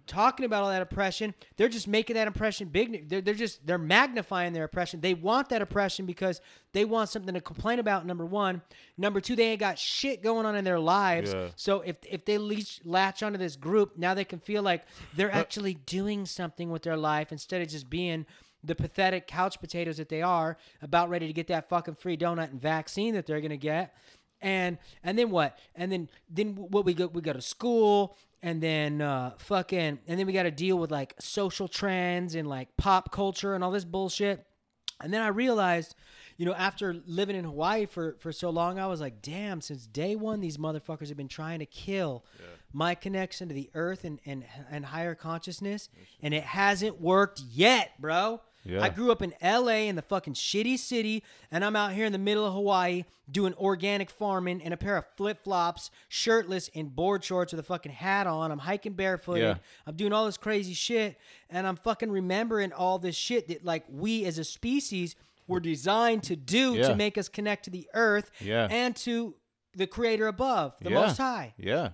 talking about all that oppression, they're just making that oppression big. They're, they're just they're magnifying their oppression. They want that oppression because they want something to complain about. Number one, number two, they ain't got shit going on in their lives. Yeah. So if if they leech, latch onto this group, now they can feel like they're actually doing something with their life instead of just being the pathetic couch potatoes that they are, about ready to get that fucking free donut and vaccine that they're gonna get. and and then what? And then then what we go we go to school and then uh fucking and then we got to deal with like social trends and like pop culture and all this bullshit. And then I realized, you know, after living in Hawaii for for so long, I was like, damn, since day one these motherfuckers have been trying to kill my connection to the earth and and and higher consciousness, and it hasn't worked yet, bro. Yeah. I grew up in LA in the fucking shitty city, and I'm out here in the middle of Hawaii doing organic farming in a pair of flip flops, shirtless, in board shorts with a fucking hat on. I'm hiking barefooted. Yeah. I'm doing all this crazy shit, and I'm fucking remembering all this shit that, like, we as a species were designed to do Yeah. to make us connect to the earth Yeah. and to the creator above, the Yeah. Most High. Yeah. You know they what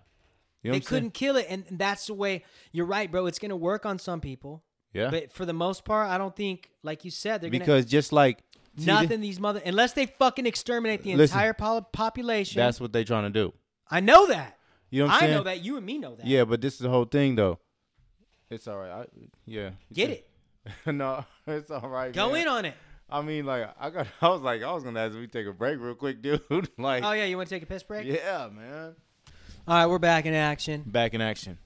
I'm saying? couldn't kill it, and that's the way. You're right, bro. It's gonna work on some people. Yeah. But for the most part, I don't think, like you said, they're gonna because just like see, nothing. These mother unless they fucking exterminate the Listen. entire pol- population. That's what they're trying to do. I know that. You know what I'm I saying? know that. You and me know that. Yeah, but this is the whole thing though. It's all right. I, yeah. Get it. no, it's all right. Go man. in on it. I mean, like I got. I was like, I was gonna ask if we take a break real quick, dude. like, Oh yeah, you want to take a piss break? yeah, man. All right, we're back in action. Back in action.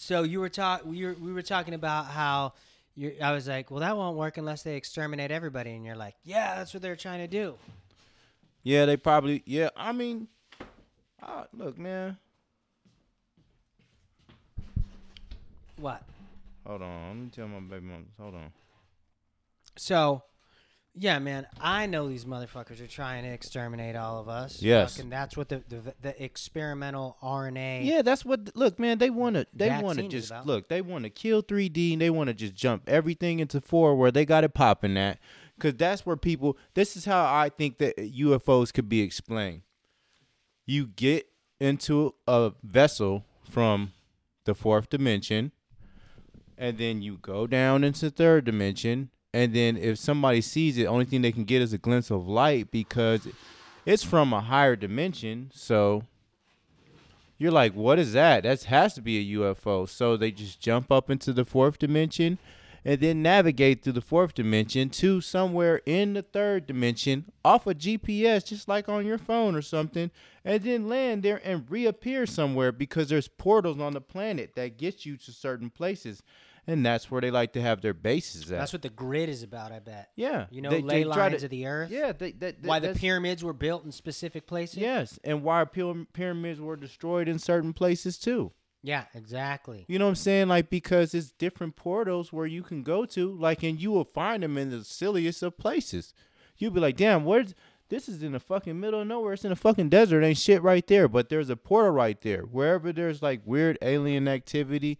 So you were talk we were we were talking about how you I was like, well, that won't work unless they exterminate everybody, and you're like, yeah, that's what they're trying to do. Yeah, they probably. Yeah, I mean, uh, look, man. What? Hold on. Let me tell my baby mom. Hold on. So, yeah, man, I know these motherfuckers are trying to exterminate all of us. Yes. Fucking that's what the the, the experimental RNA. Yeah, that's what. Look, man, they want to. They want to just look. They want to kill 3D. and They want to just jump everything into four where they got it popping at, because that's where people. This is how I think that UFOs could be explained. You get into a vessel from the fourth dimension, and then you go down into third dimension, and then if somebody sees it, only thing they can get is a glimpse of light because it's from a higher dimension. So you're like, what is that? That has to be a UFO. So they just jump up into the fourth dimension and then navigate through the fourth dimension to somewhere in the third dimension off a GPS, just like on your phone or something, and then land there and reappear somewhere because there's portals on the planet that get you to certain places. And that's where they like to have their bases at. That's what the grid is about. I bet. yeah. You know, They- ley they lines to- of the earth. Yeah. They, that, Why the pyramids were built in specific places. Yes. And why pyramids were destroyed in certain places too. Yeah. Exactly. You know what I'm saying? Like because it's different portals where you can go to, like, and you will find them in the silliest of places. You'll be like, damn, where's this is in the fucking middle of nowhere. It's in the fucking desert. Ain't shit right there. But there's a portal right there. Wherever there's like weird alien activity.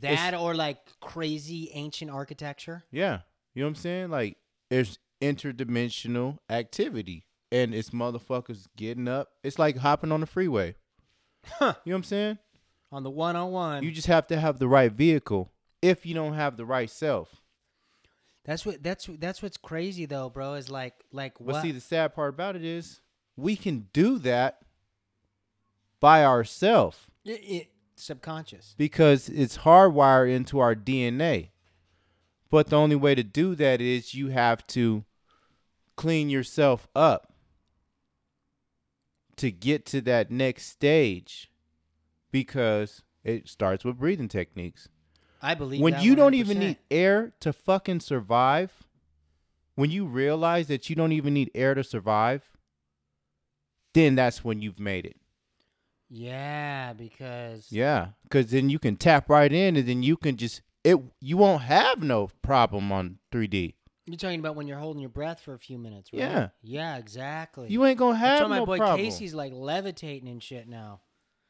That or like crazy ancient architecture. Yeah. You know what I'm saying? Like there's interdimensional activity. And it's motherfuckers getting up. It's like hopping on the freeway. Huh. You know what I'm saying? On the 101. You just have to have the right vehicle if you don't have the right self. that's what that's that's what's crazy though, bro. Is like like But what? see, the sad part about it is we can do that by ourselves It- it- subconscious. because it's hardwired into our DNA. But the only way to do that is you have to clean yourself up to get to that next stage because it starts with breathing techniques. I believe when you don't even need air to fucking survive, when you realize that you don't even need air to survive, then that's when you've made it. Yeah, because Yeah, because then you can tap right in, and then you can just it. You won't have no problem on 3D. you're talking about when you're holding your breath for a few minutes, right? Yeah. Yeah, exactly. You ain't gonna That's have why my boy problem. Casey's like levitating and shit now.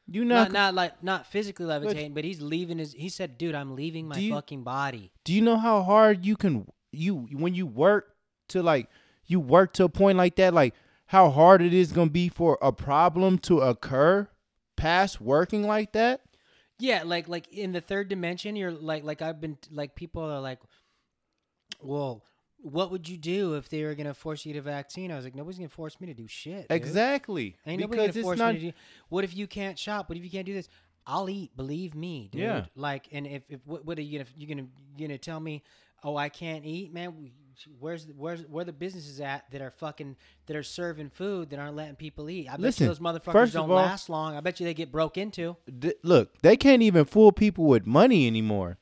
you Not not. not like not physically levitating, but he's leaving his. He said, "Dude, I'm leaving my you- fucking body." do you know how hard you can you when you work to like you work to a point like that, like how hard it is gonna be for a problem to occur past working like that? Yeah, like like in the third dimension, you're like like I've been like people are like, well, what would you do if they were gonna force you to vaccine? I was like, nobody's gonna force me to do shit. dude. Exactly. Ain't nobody because gonna force not me to do. What if you can't shop? What if you can't do this? I'll eat. Believe me, dude. Yeah. Like, and if, if what, what are you gonna you gonna you gonna tell me? Oh, I can't eat, man. Where's where's where the businesses at that are fucking that are serving food that aren't letting people eat? I bet Listen, you those motherfuckers don't all- last long. I bet you they get broke into. Look, they can't even fool people with money anymore.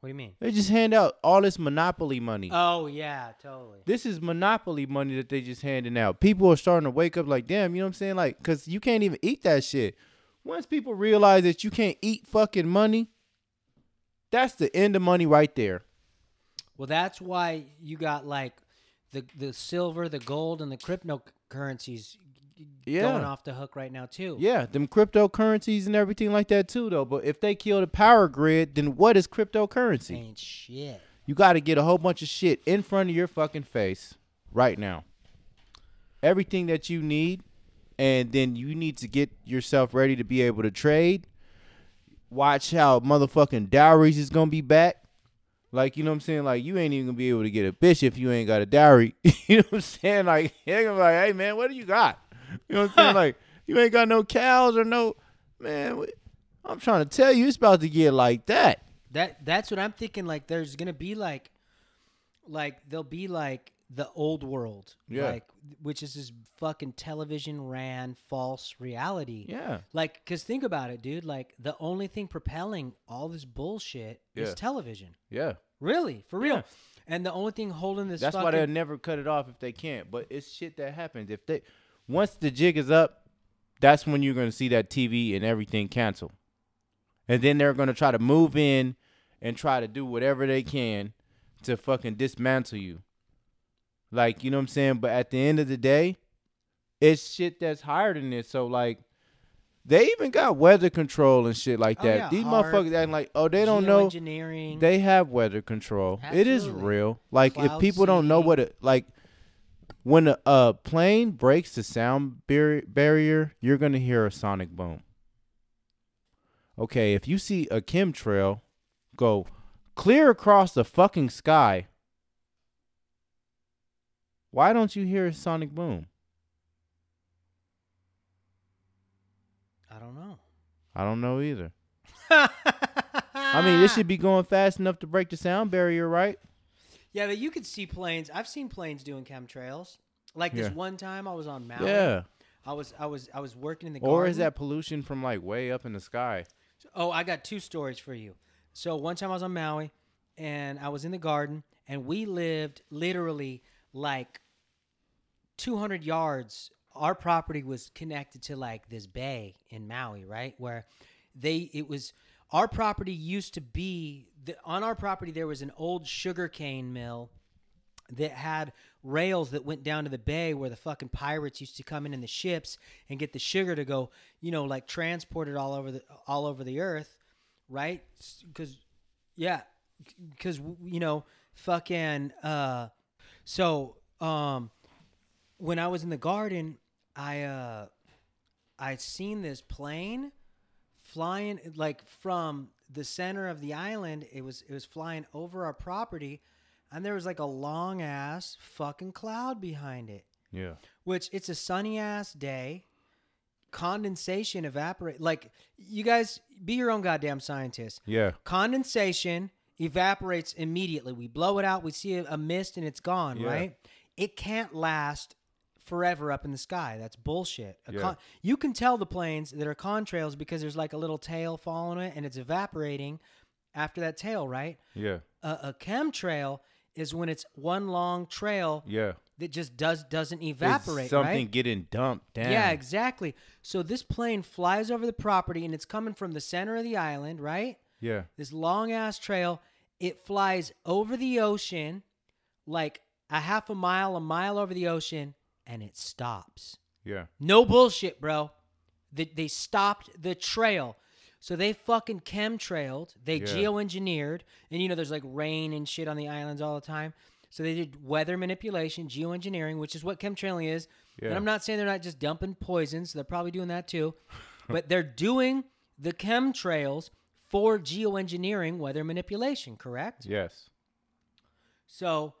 What do you mean? They just hand out all this monopoly money. Oh yeah, totally. this is monopoly money that they just handing out. People are starting to wake up like, damn, you know what I'm saying? Like, cause you can't even eat that shit. Once people realize that you can't eat fucking money, that's the end of money right there. Well, that's why you got like the the silver, the gold, and the cryptocurrencies Yeah. going off the hook right now too. Yeah, them cryptocurrencies and everything like that too, though. But if they kill the power grid, then what is cryptocurrency? Ain't shit. You got to get a whole bunch of shit in front of your fucking face right now. Everything that you need, and then you need to get yourself ready to be able to trade. Watch how motherfucking dowries is gonna be back. Like, you know what I'm saying? Like, you ain't even gonna be able to get a bitch if you ain't got a dowry. you know what I'm saying? Like, they're gonna be like, hey man, what do you got? You know what I'm saying? like, you ain't got no cows or no man. I'm trying to tell you, it's about to get like that. That that's what I'm thinking. Like, there's gonna be like, like there'll be like the old world, Yeah. like which is this fucking television ran false reality. Yeah. Like, cause think about it, dude. Like, the only thing propelling all this bullshit Yeah. is television. Yeah. Really, for real. Yeah. And the only thing holding this That's why they'll never cut it off if they can't. But it's shit that happens. If they once the jig is up, that's when you're gonna see that TV and everything cancel. And then they're gonna try to move in and try to do whatever they can to fucking dismantle you. Like, you know what I'm saying? But at the end of the day, it's shit that's higher than this. So like they even got weather control and shit like Oh, that. yeah, These motherfuckers acting like, oh, they don't know. Geoengineering. They have weather control. It is real. Like if Cloud people don't know what it like when a, a plane breaks the sound bar- barrier, you're going to hear a sonic boom. Okay, if you see a chemtrail go clear across the fucking sky, why don't you hear a sonic boom? I don't know. I don't know either. I mean, it should be going fast enough to break the sound barrier, right? Yeah, but you could see planes. I've seen planes doing chemtrails. Like this Yeah. one time, I was on Maui. Yeah. I was I was I was working in the garden. Or garden. is that pollution from like way up in the sky? Oh, I got two stories for you. So one time I was on Maui, and I was in the garden, and we lived literally like 200 yards. Our property was connected to like this bay in Maui, right? Where they it was our property used to be the, on our property there was an old sugarcane mill that had rails that went down to the bay where the fucking pirates used to come in in the ships and get the sugar to go, you know, like transported all over the all over the earth, right? Because, yeah, because you know, fucking. Uh, so, um, when I was in the garden, I uh, I seen this plane flying like from the center of the island. It was it was flying over our property, and there was like a long ass fucking cloud behind it. Yeah. Which it's a sunny ass day. Condensation evaporate like you guys be your own goddamn scientists. Yeah. Condensation evaporates immediately. We blow it out, we see a, mist and it's gone, Yeah. right? It can't last forever up in the sky. That's bullshit. A Yeah. con- you can tell the planes that are contrails because there's like a little tail following it and it's evaporating after that tail, right? Yeah. A, a chemtrail is when it's one long trail Yeah. that just does doesn't It's evaporate, something right? getting dumped down. Yeah, exactly. So this plane flies over the property and it's coming from the center of the island, right? Yeah. This long ass trail. It flies over the ocean, like a half a mile, a mile over the ocean, and it stops. Yeah. No bullshit, bro. They, they stopped the trail. So they fucking chemtrailed. They Yeah. geoengineered. And you know, there's like rain and shit on the islands all the time. So they did weather manipulation, geoengineering, which is what chemtrailing is. And I'm not saying they're not just dumping poison, so they're probably doing that too. but they're doing the chemtrails for geoengineering weather manipulation, correct? Yes. So,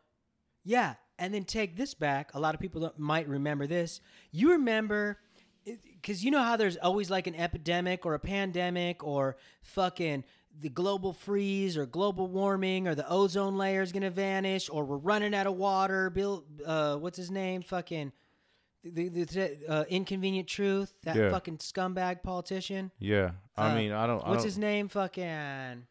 yeah, and then take this back. A lot of people might remember this. You remember because you know how there's always like an epidemic or a pandemic or fucking the global freeze or global warming or the ozone layer is gonna vanish or we're running out of water. Bill, uh, what's his name? Fucking the, the, the uh, inconvenient truth. That Yeah. fucking scumbag politician. Yeah. I Uh, mean, I don't. I What's don't, his name? Fucking.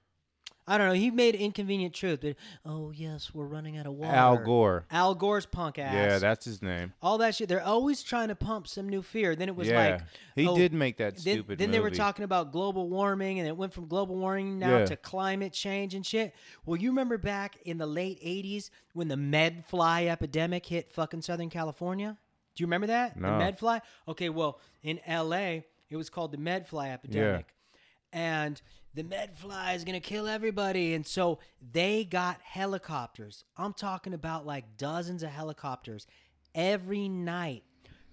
I don't know. He made inconvenient truth, but oh yes, we're running out of water. Al Gore. Al Gore's punk ass. Yeah, that's his name. all that shit. They're always trying to pump some new fear. Then it was yeah, like he oh, did make that then, stupid. then they were talking about global warming, and it went from global warming now Yeah. to climate change and shit. Well, you remember back in the late '80s when the medfly epidemic hit fucking Southern California? Do you remember that? The No. med fly. Okay, well in L.A. it was called the med fly epidemic, and the med fly is gonna kill everybody, and so they got helicopters. I'm talking about like dozens of helicopters every night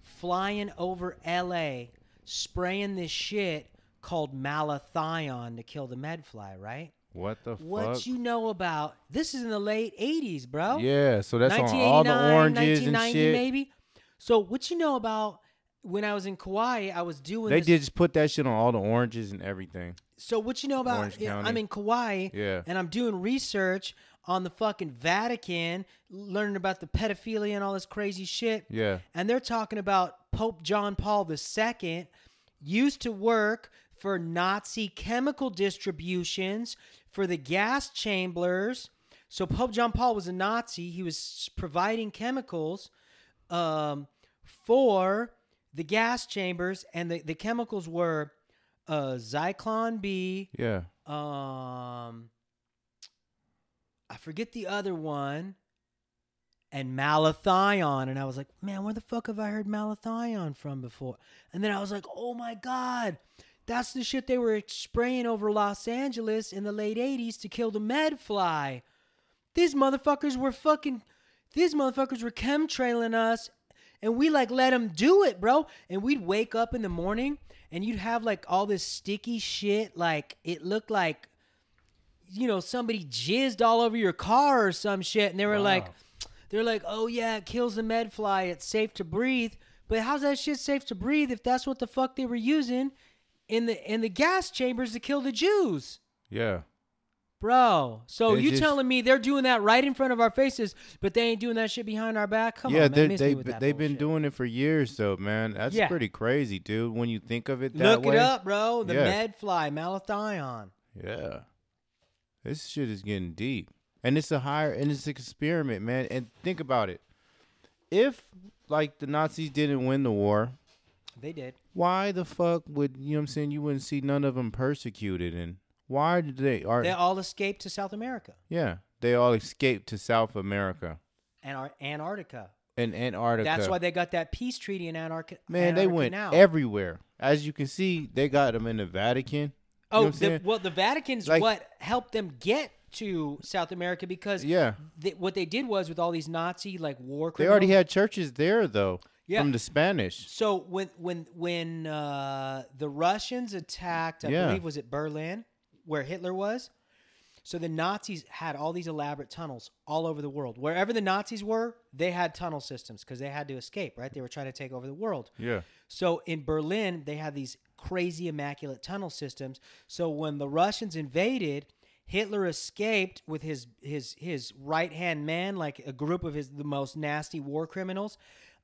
flying over LA, spraying this shit called malathion to kill the medfly, right? What the fuck? What fuck? you know about this is in the late 80s, bro. yeah, so that's on all the oranges and 1990 shit. maybe. So what you know about when I was in Kauai, I was doing They this. did just put that shit on all the oranges and everything. So what you know about I'm in Kauai Yeah. and I'm doing research on the fucking Vatican, learning about the pedophilia and all this crazy shit. Yeah. And they're talking about Pope John Paul II used to work for Nazi chemical distributions for the gas chambers. So Pope John Paul was a Nazi. He was providing chemicals um, for the gas chambers, and the, the chemicals were uh, Zyklon B, Yeah. um, I forget the other one, and malathion. And I was like, man, where the fuck have I heard malathion from before? And then I was like, oh my God, that's the shit they were spraying over Los Angeles in the late 80s to kill the med fly. These motherfuckers were fucking, these motherfuckers were chemtrailing us. And we like let them do it, bro. And we'd wake up in the morning and you'd have like all this sticky shit. Like it looked like you know, somebody jizzed all over your car or some shit, and they were like, they're like, oh yeah, it kills the med fly, it's safe to breathe. But how's that shit safe to breathe if that's what the fuck they were using in the in the gas chambers to kill the Jews? Yeah. Bro, so They you just- telling me they're doing that right in front of our faces, but they ain't doing that shit behind our back? Come yeah, on, man, they miss me they with that they've been bullshit. doing it for years though, man. That's Yeah. pretty crazy, dude. When you think of it that Look way. it up, bro. The Yeah. med fly, malathion. Yeah. This shit is getting deep. And it's a higher and it's an experiment, man. And think about it. If like the Nazis didn't win the war, They did. why the fuck would you know what I'm saying you wouldn't see none of them persecuted and why did they are They all escaped to South America yeah, they all escaped to South America and Ar- Antarctica. and Antarctica. That's why they got that peace treaty in Antarctica. Man, they went now. everywhere. As you can see, they got them in the Vatican. Oh, know the, well, the Vatican's Like- what helped them get to South America because Yeah. they, what they did was with all these Nazi like war They already had churches there though Yeah. from the Spanish. So when when when uh, the Russians attacked, I Yeah. believe was it Berlin, where Hitler was. So the Nazis had all these elaborate tunnels all over the world. Wherever the Nazis were, they had tunnel systems because they had to escape. Right? They were trying to take over the world. Yeah. So in Berlin, they had these crazy immaculate tunnel systems. So when the Russians invaded, Hitler escaped with his his his right hand man, like a group of his the most nasty war criminals,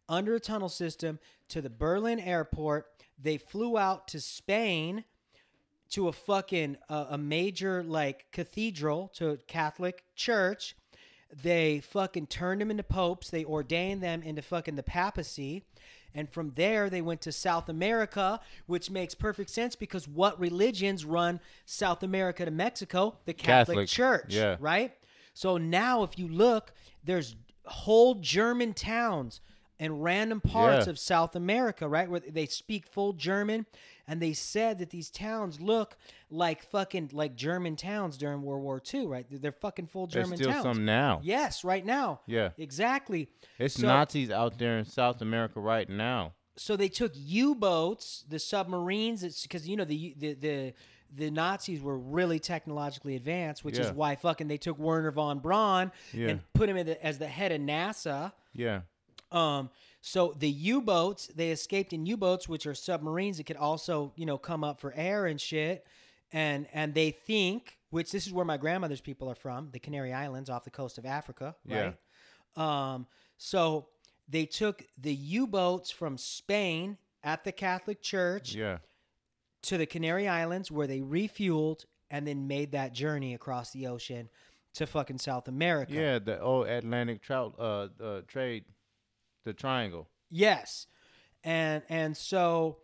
under a tunnel system to the Berlin airport. They flew out to Spain to a fucking uh, a major like cathedral to a Catholic church. They fucking turned them into popes. They ordained them into fucking the papacy. And from there, they went to South America, which makes perfect sense because what religions run South America to Mexico? The Catholic, Catholic, Church, yeah. right? So now, if you look, there's whole German towns and random parts Yeah. of South America, right, where they speak full German, and they said that these towns look like fucking like German towns during World War II, right? They're fucking full There's German still towns. some now. Yes, right now. Yeah. Exactly. It's So- Nazis out there in South America right now. so they took U-boats, the submarines, it's because you know the the the the Nazis were really technologically advanced, which is why fucking they took Wernher von Braun Yeah. and put him in the, as the head of NASA. Yeah. Um, so the U-boats, they escaped in U-boats, which are submarines that could also, you know, come up for air and shit. And and they think which this is where my grandmother's people are from, the Canary Islands off the coast of Africa, Yeah. right? Um, so they took the U-boats from Spain at the Catholic Church Yeah. to the Canary Islands where they refueled and then made that journey across the ocean to fucking South America. Yeah. The old Atlantic trout uh, uh trade, the triangle. Yes. And and so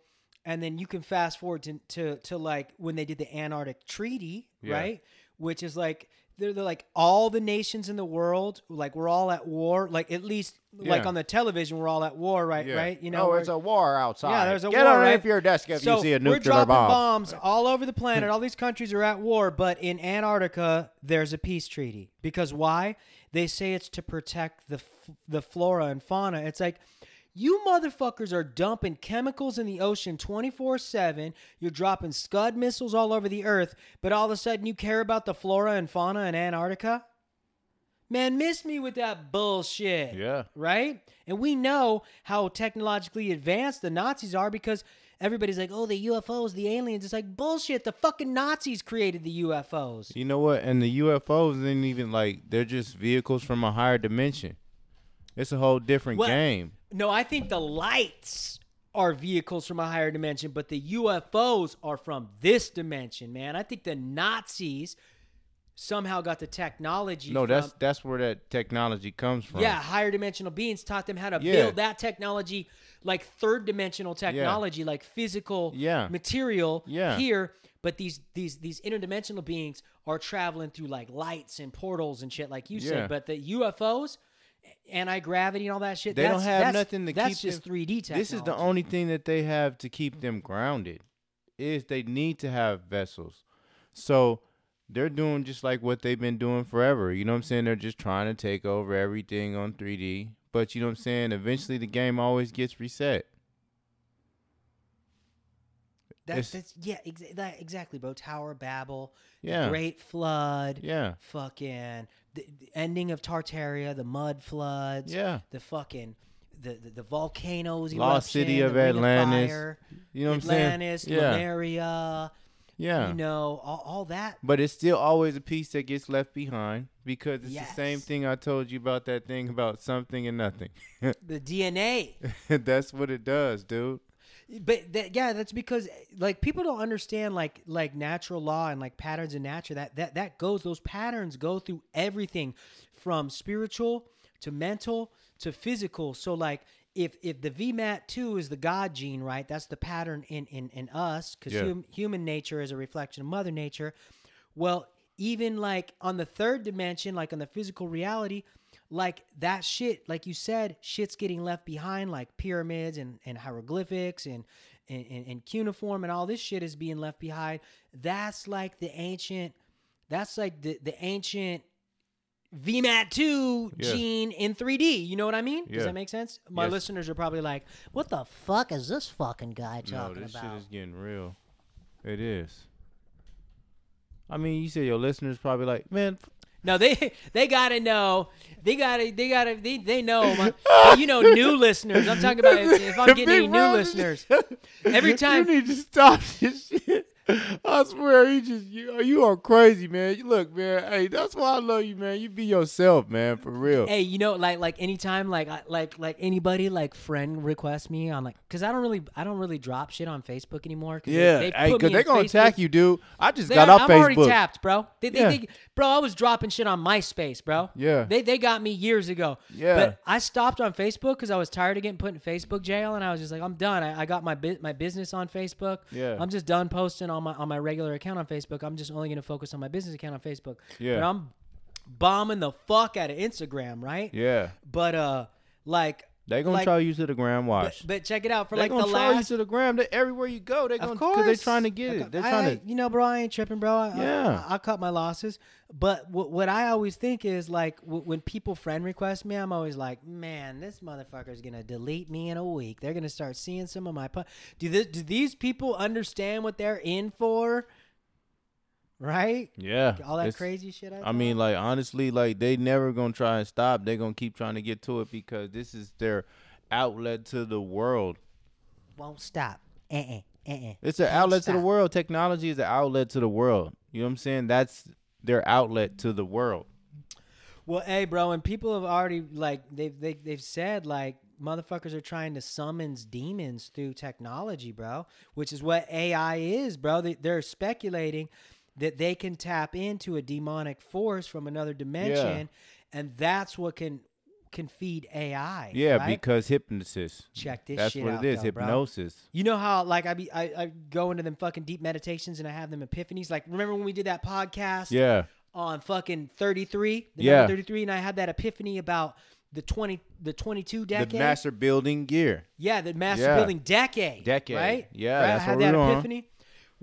and then you can fast forward to to, to like when they did the Antarctic Treaty, Yeah. right? Which is like they're, they're like all the nations in the world, like we're all at war. Like at least like on the television, we're all at war, right? Yeah. Right? You know, oh, it's a war outside. Yeah, there's a Get war, right? your desk if so you see a nuclear we're dropping bomb. bombs all over the planet. all these countries are at war, but in Antarctica, there's a peace treaty. Because why? They say it's to protect the f- the flora and fauna. It's like you motherfuckers are dumping chemicals in the ocean 24 7. You're dropping Scud missiles all over the earth, but all of a sudden you care about the flora and fauna in Antarctica? Man, miss me with that bullshit Yeah. right? And we know how technologically advanced the Nazis are because everybody's like, oh, the UFOs, the aliens. It's like, bullshit. The fucking Nazis created the UFOs. You know what? And the UFOs ain't even like they're just vehicles from a higher dimension. It's a whole different Well- game. No, I think the lights are vehicles from a higher dimension, but the UFOs are from this dimension, man. I think the Nazis somehow got the technology. No, from- that's that's where that technology comes from. Yeah, higher dimensional beings taught them how to Yeah. build that technology, like third dimensional technology, like physical Yeah. material Yeah. here. But these these these interdimensional beings are traveling through like lights and portals and shit, like you Yeah. said. But the UFOs, anti gravity and all that shit, They that's, don't have that's- nothing to that's keep just them- 3D technology. This is the only thing that they have to keep them grounded. Is they need to have vessels. So they're doing just like what they've been doing forever. You know what I'm saying? They're just trying to take over everything on 3D. But you know what I'm saying? Eventually the game always gets reset. That, that's yeah, exa- that, exactly, bro. Tower of Babel, Yeah. Great Flood, Yeah. fucking the, the ending of Tartaria, the mud floods, Yeah. the fucking the the, the volcanoes, Lost City of Atlantis. Fire, You know what Atlantis, I'm saying? Yeah. Lemuria, Yeah. you know, all, all that. But it's still always a piece that gets left behind because it's the same thing I told you about that thing about something and nothing. The DNA, That's what it does, dude. But that, yeah, that's because like people don't understand like like natural law and like patterns in nature. That that that goes. Those patterns go through everything, from spiritual to mental to physical. So like if if the VMAT two is the God gene, right? That's the pattern in in in us because Yeah. hum, human nature is a reflection of Mother Nature. Well, even like on the third dimension, like on the physical reality, like that shit, like you said, shit's getting left behind, like pyramids and, and hieroglyphics and, and, and, and cuneiform and all this shit is being left behind. That's like the ancient, that's like the, the ancient VMAT 2 Yeah. gene in 3D. You know what I mean? Does that make sense? My Yes. listeners are probably like, what the fuck is this fucking guy talking No, this about? shit is getting real. It is. I mean, you said your listeners probably like, man, No, they they gotta know. They gotta they gotta they, they know. My, but you know, new listeners. I'm talking about if, if I'm getting any new listeners. Every time you need to stop this shit. I swear, you just you you are crazy, man. You look, man. Hey, that's why I love you, man. You be yourself, man, for real. Hey, you know, like like anytime, like like like anybody like friend requests me on like, cause I don't really I don't really drop shit on Facebook anymore. 'cause yeah, they, they hey, cause they gonna Facebook- attack you, dude. I just They- got off I'm Facebook. already tapped, bro. They, they, Yeah. they- bro, I was dropping shit on MySpace, bro. Yeah. They they got me years ago. Yeah. But I stopped on Facebook because I was tired of getting put in Facebook jail, and I was just like, I'm done. I, I got my bu- my business on Facebook. Yeah. I'm just done posting on my on my regular account on Facebook. I'm just only gonna focus on my business account on Facebook. Yeah. But I'm bombing the fuck out of Instagram, right? Yeah, But uh, like. They gonna like, try you to the ground but, watch. but check it out for they like gonna the try last you to the ground. They, everywhere you go, they gonna of course, because they trying to get it. They're trying I- to. You know, bro, I ain't tripping, bro. I, Yeah. I, I cut my losses. But what, what I always think is like w- when people friend request me, I'm always like, man, this motherfucker's gonna delete me in a week. They're gonna start seeing some of my. Po- do this, do these people understand what they're in for? Right? Yeah, All that crazy shit. I, I mean, like honestly, like they never gonna try and stop. They gonna keep trying to get to it because this is their outlet to the world. won't stop. Uh uh-uh, uh. It's an Can't outlet to the world. Technology is an outlet to the world. You know what I'm saying? That's their outlet to the world. Well, hey, bro, and people have already like they've they, they've said like motherfuckers are trying to summons demons through technology, bro, which is what AI is, bro. They, they're speculating that they can tap into a demonic force from another dimension, and that's what can can feed AI. Yeah, right? because hypnosis. check this That's shit what out, it is. though, bro. hypnosis. You know how like I be I, I go into them fucking deep meditations and I have them epiphanies. Like remember when we did that podcast Yeah. on fucking 33, Yeah. 33 and I had that epiphany about the 20 the 22 decade. The master building gear. yeah, the master Yeah. building decade. Decade. Right? Yeah, Right? that's I had what that we're on.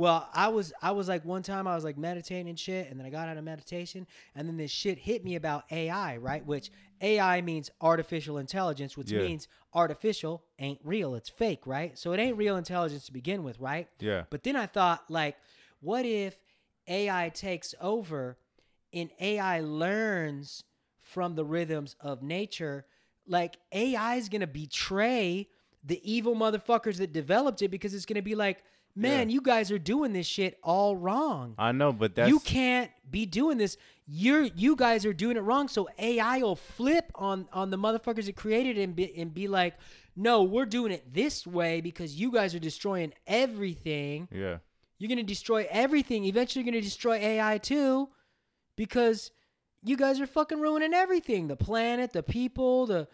Well, I was I was like one time I was like meditating and shit, and then I got out of meditation, and then this shit hit me about AI, right? Which AI means artificial intelligence, which Yeah. means artificial ain't real, it's fake, right? So it ain't real intelligence to begin with, right? Yeah. But then I thought, like, what if AI takes over and AI learns from the rhythms of nature? Like, AI is going to betray the evil motherfuckers that developed it because it's going to be like, man, Yeah. you guys are doing this shit all wrong. I know, but that's you can't be doing this. You're you guys are doing it wrong. So AI will flip on on the motherfuckers that created it and be, and be like, no, we're doing it this way because you guys are destroying everything. Yeah. You're gonna destroy everything. Eventually, you're gonna destroy AI too, because you guys are fucking ruining everything. The planet, the people, the.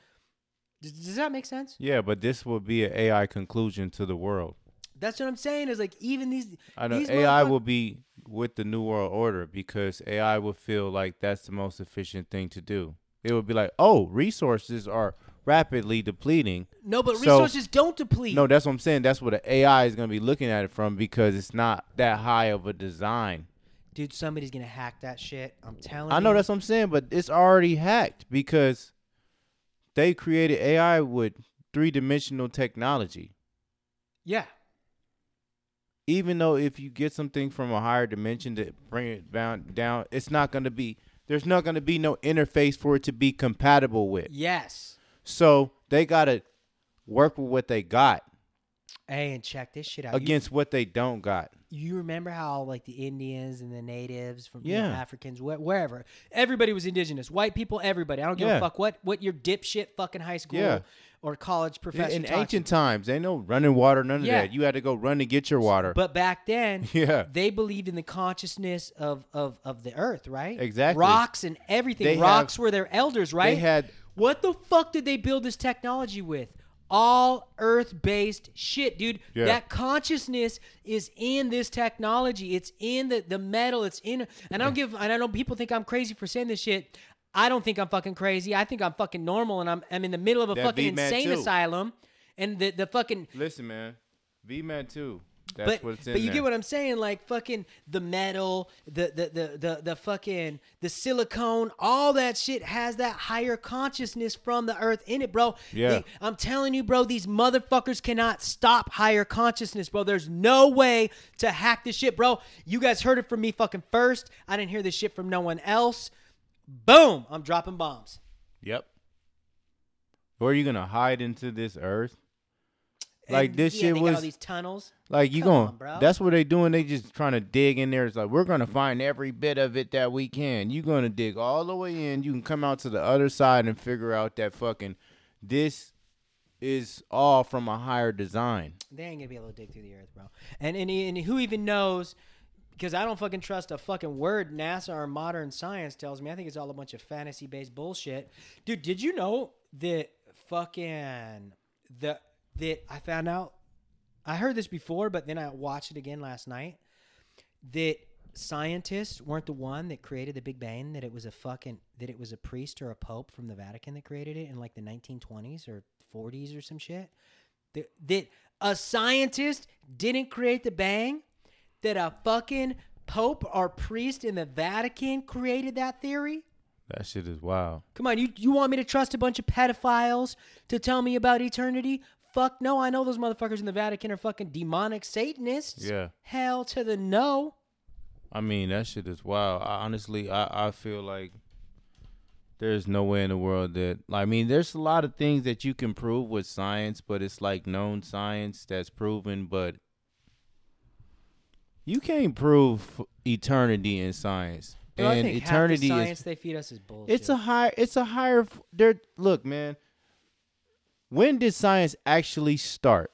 Does, does that make sense? Yeah, but this will be an AI conclusion to the world. That's what I'm saying. Is like even these. I know these AI motherfuck- will be with the new world order because AI will feel like that's the most efficient thing to do. It would be like, oh, resources are rapidly depleting. No, but So- resources don't deplete. No, that's what I'm saying. That's what the AI is going to be looking at it from because it's not that high of a design. Dude, somebody's gonna hack that shit. I'm telling I know you. that's what I'm saying, but it's already hacked because they created AI with three dimensional technology. Yeah. Even though if you get something from a higher dimension to bring it down, down it's not going to be there's not going to be no interface for it to be compatible with. Yes. So they got to work with what they got Hey, and check this shit out. You- against what they don't got. you, remember how like the Indians and the natives from you know, Yeah. Africans, wh- wherever, everybody was indigenous. White people, everybody. I don't give Yeah. a fuck what what your dipshit fucking high school Yeah. Or college professor. In taught ancient times, they no running water, none of Yeah. that. You had to go run to get your water. But back then, yeah. they believed in the consciousness of of of the earth, right? Exactly. Rocks and everything. They Rocks have- were their elders, right? They had What the fuck did they build this technology with? All earth based shit, dude. Yeah. That consciousness is in this technology. It's in the, the metal. It's in. And I don't give. And I know people think I'm crazy for saying this shit. I don't think I'm fucking crazy. I think I'm fucking normal, and I'm I'm in the middle of a That fucking V-Man insane too. asylum, and the the fucking listen, man. V Man too. That's but what's in but you there. get what I'm saying, like fucking the metal, the the the the the fucking the silicone, all that shit has that higher consciousness from the earth in it, bro. Yeah. They- I'm telling you, bro, these motherfuckers cannot stop higher consciousness, bro. There's no way to hack this shit, bro. You guys heard it from me fucking first. I didn't hear this shit from no one else. Boom, I'm dropping bombs. Yep. Or are you gonna hide into this earth? Like And, this yeah, shit got all was these tunnels. like you going that's what they doing. They just trying to dig in there. It's like we're gonna find every bit of it that we can. You gonna dig all the way in. You can come out to the other side and figure out that fucking this is all from a higher design. They ain't gonna be able to dig through the earth, bro. And and, and who even knows? Because I don't fucking trust a fucking word NASA or modern science tells me. I think it's all a bunch of fantasy based bullshit. Dude, did you know that fucking the that I found out? I heard this before, but then I watched it again last night. That scientists weren't the one that created the Big Bang. That it was a fucking that it was a priest or a pope from the Vatican that created it in like the 1920s or 40s or some shit that, that a scientist didn't create the bang, that a fucking pope or priest in the Vatican created that theory? That shit is wild. Come on, you you want me to trust a bunch of pedophiles to tell me about eternity? Fuck no, I know those motherfuckers in the Vatican are fucking demonic Satanists. Yeah. Hell to the no. I mean that shit is wild. I, honestly, I I feel like there's no way in the world that I mean there's a lot of things that you can prove with science, but it's like known science that's proven, but You can't prove eternity in science. Bro, and eternity half the science is they feed us is bullshit. it's a higher it's a higher there look, man. When did science actually start?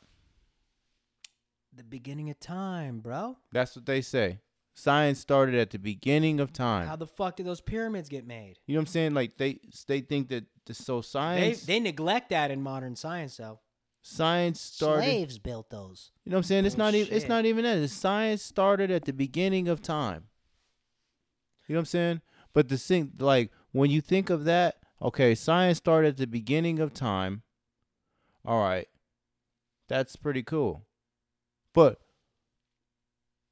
the beginning of time, bro. That's what they say. Science started at the beginning of time. How the fuck did those pyramids get made? you know what I'm saying? Like they they think that the, so They science they neglect that in modern science, though. Science started Slaves built those. You know what I'm saying? It's oh, not even it's not even that. The science started at the beginning of time. You know what I'm saying? But the thing like when you think of that, okay, science started at the beginning of time. All right. That's pretty cool. But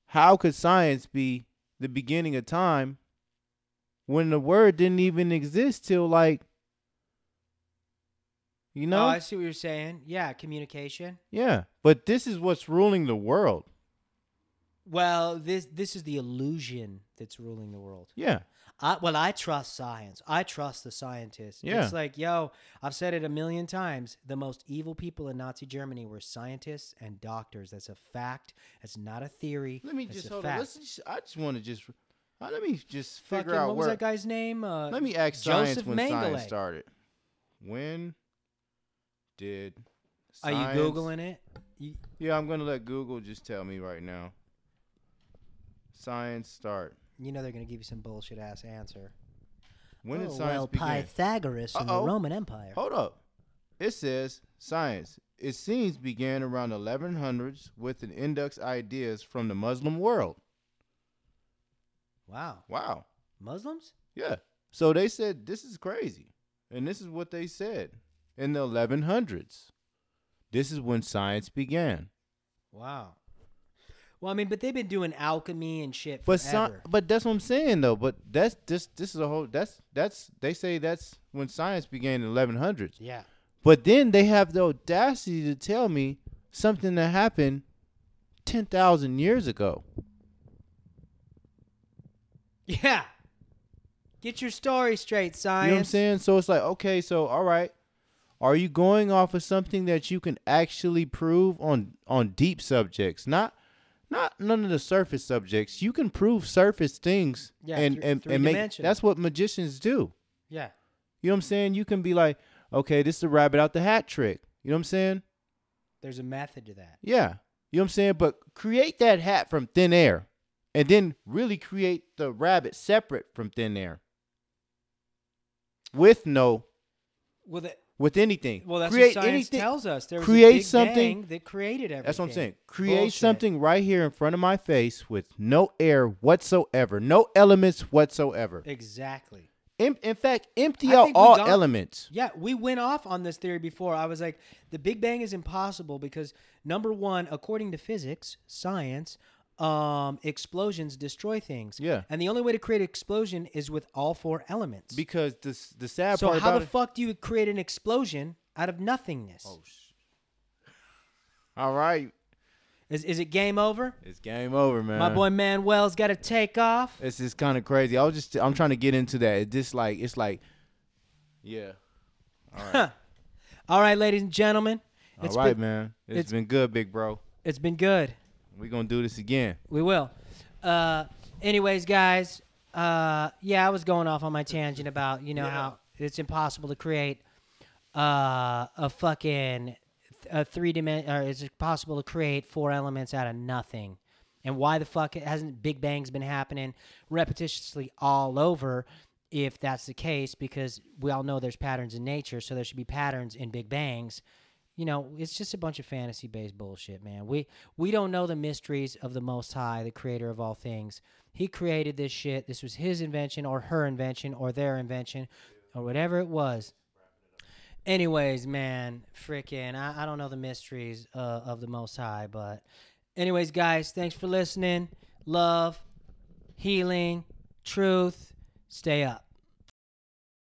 how could science be the beginning of time when the word didn't even exist till like you know? Oh, I see what you're saying. Yeah, communication. yeah. But this is what's ruling the world. Well, this this is the illusion that's ruling the world. Yeah. I, well, I trust science. I trust the scientists. Yeah. It's like, yo, I've said it a million times. The most evil people in Nazi Germany were scientists and doctors. That's a fact. That's not a theory. Let me just hold fact. on. Let's just, I just want to just uh, let me just Fucking, figure out what where. was that guy's name? Uh, let me ask Joseph science when science Mengele. started. When did Are you googling it? You, Yeah, I'm gonna let Google just tell me right now. Science start. you know they're gonna give you some bullshit ass answer. When did oh, science well, begin? Pythagoras in the Uh-oh. Roman Empire. Hold up. It says science. It seems began around 1100s with an index ideas from the Muslim world. Wow, Wow. Muslims? Yeah. So they said this is crazy. And this is what they said in the 1100s. This is when science began. Wow. Well, I mean, but they've been doing alchemy and shit But forever. but that's what I'm saying though. But that's this this is a whole that's that's they say that's when science began in the 1100s. yeah. But then they have the audacity to tell me something that happened 10,000 years ago. Yeah. Get your story straight, science. You know what I'm saying? So it's like, okay, so all right. Are you going off of something that you can actually prove on on deep subjects? Not not none of the surface subjects. You can prove surface things Yeah, and and, and make that's what magicians do. Yeah. You know what I'm saying? You can be like, okay, this is a rabbit out the hat trick. You know what I'm saying? There's a method to that. Yeah. You know what I'm saying? But create that hat from thin air and then really create the rabbit separate from thin air. With no Well, with anything. well, that's create what science anything. tells us. There was create a big something- bang that created everything. That's what I'm saying. Create Bullshit. something right here in front of my face with no air whatsoever, no elements whatsoever. Exactly. In, in fact, empty out all got- elements. Yeah, we went off on this theory before. I was like, the Big Bang is impossible because number one, according to physics, science, um, explosions destroy things. Yeah. And the only way to create an explosion is with all four elements. Because the the sad so part how about the it, fuck do you create an explosion out of nothingness? Oh, sh- all right, Is is it game over? it's game over, man. My boy Manuel's got to take off. It's just kind of crazy. I was just I'm trying to get into that. It's just like it's like, yeah. All right, Huh. All right, ladies and gentlemen, all right, been, man. It's- been good, big bro. it's been good. We gonna do this again. We will. Uh, anyways, guys, uh, yeah, I was going off on my tangent about you know Yeah. how it's impossible to create uh, a fucking a three dimension, or is it possible to create four elements out of nothing, and why the fuck it hasn't Big Bangs been happening repetitiously all over? If that's the case, because we all know there's patterns in nature, so there should be patterns in Big Bangs you know, it's just a bunch of fantasy based bullshit, man. We we don't know the mysteries of the Most High, the creator of all things. He created this shit. This was his invention or her invention or their invention or whatever it was. Anyways, man, freaking, I, I don't know the mysteries uh, of the Most High, but anyways, guys, thanks for listening. Love, healing, truth. Stay up.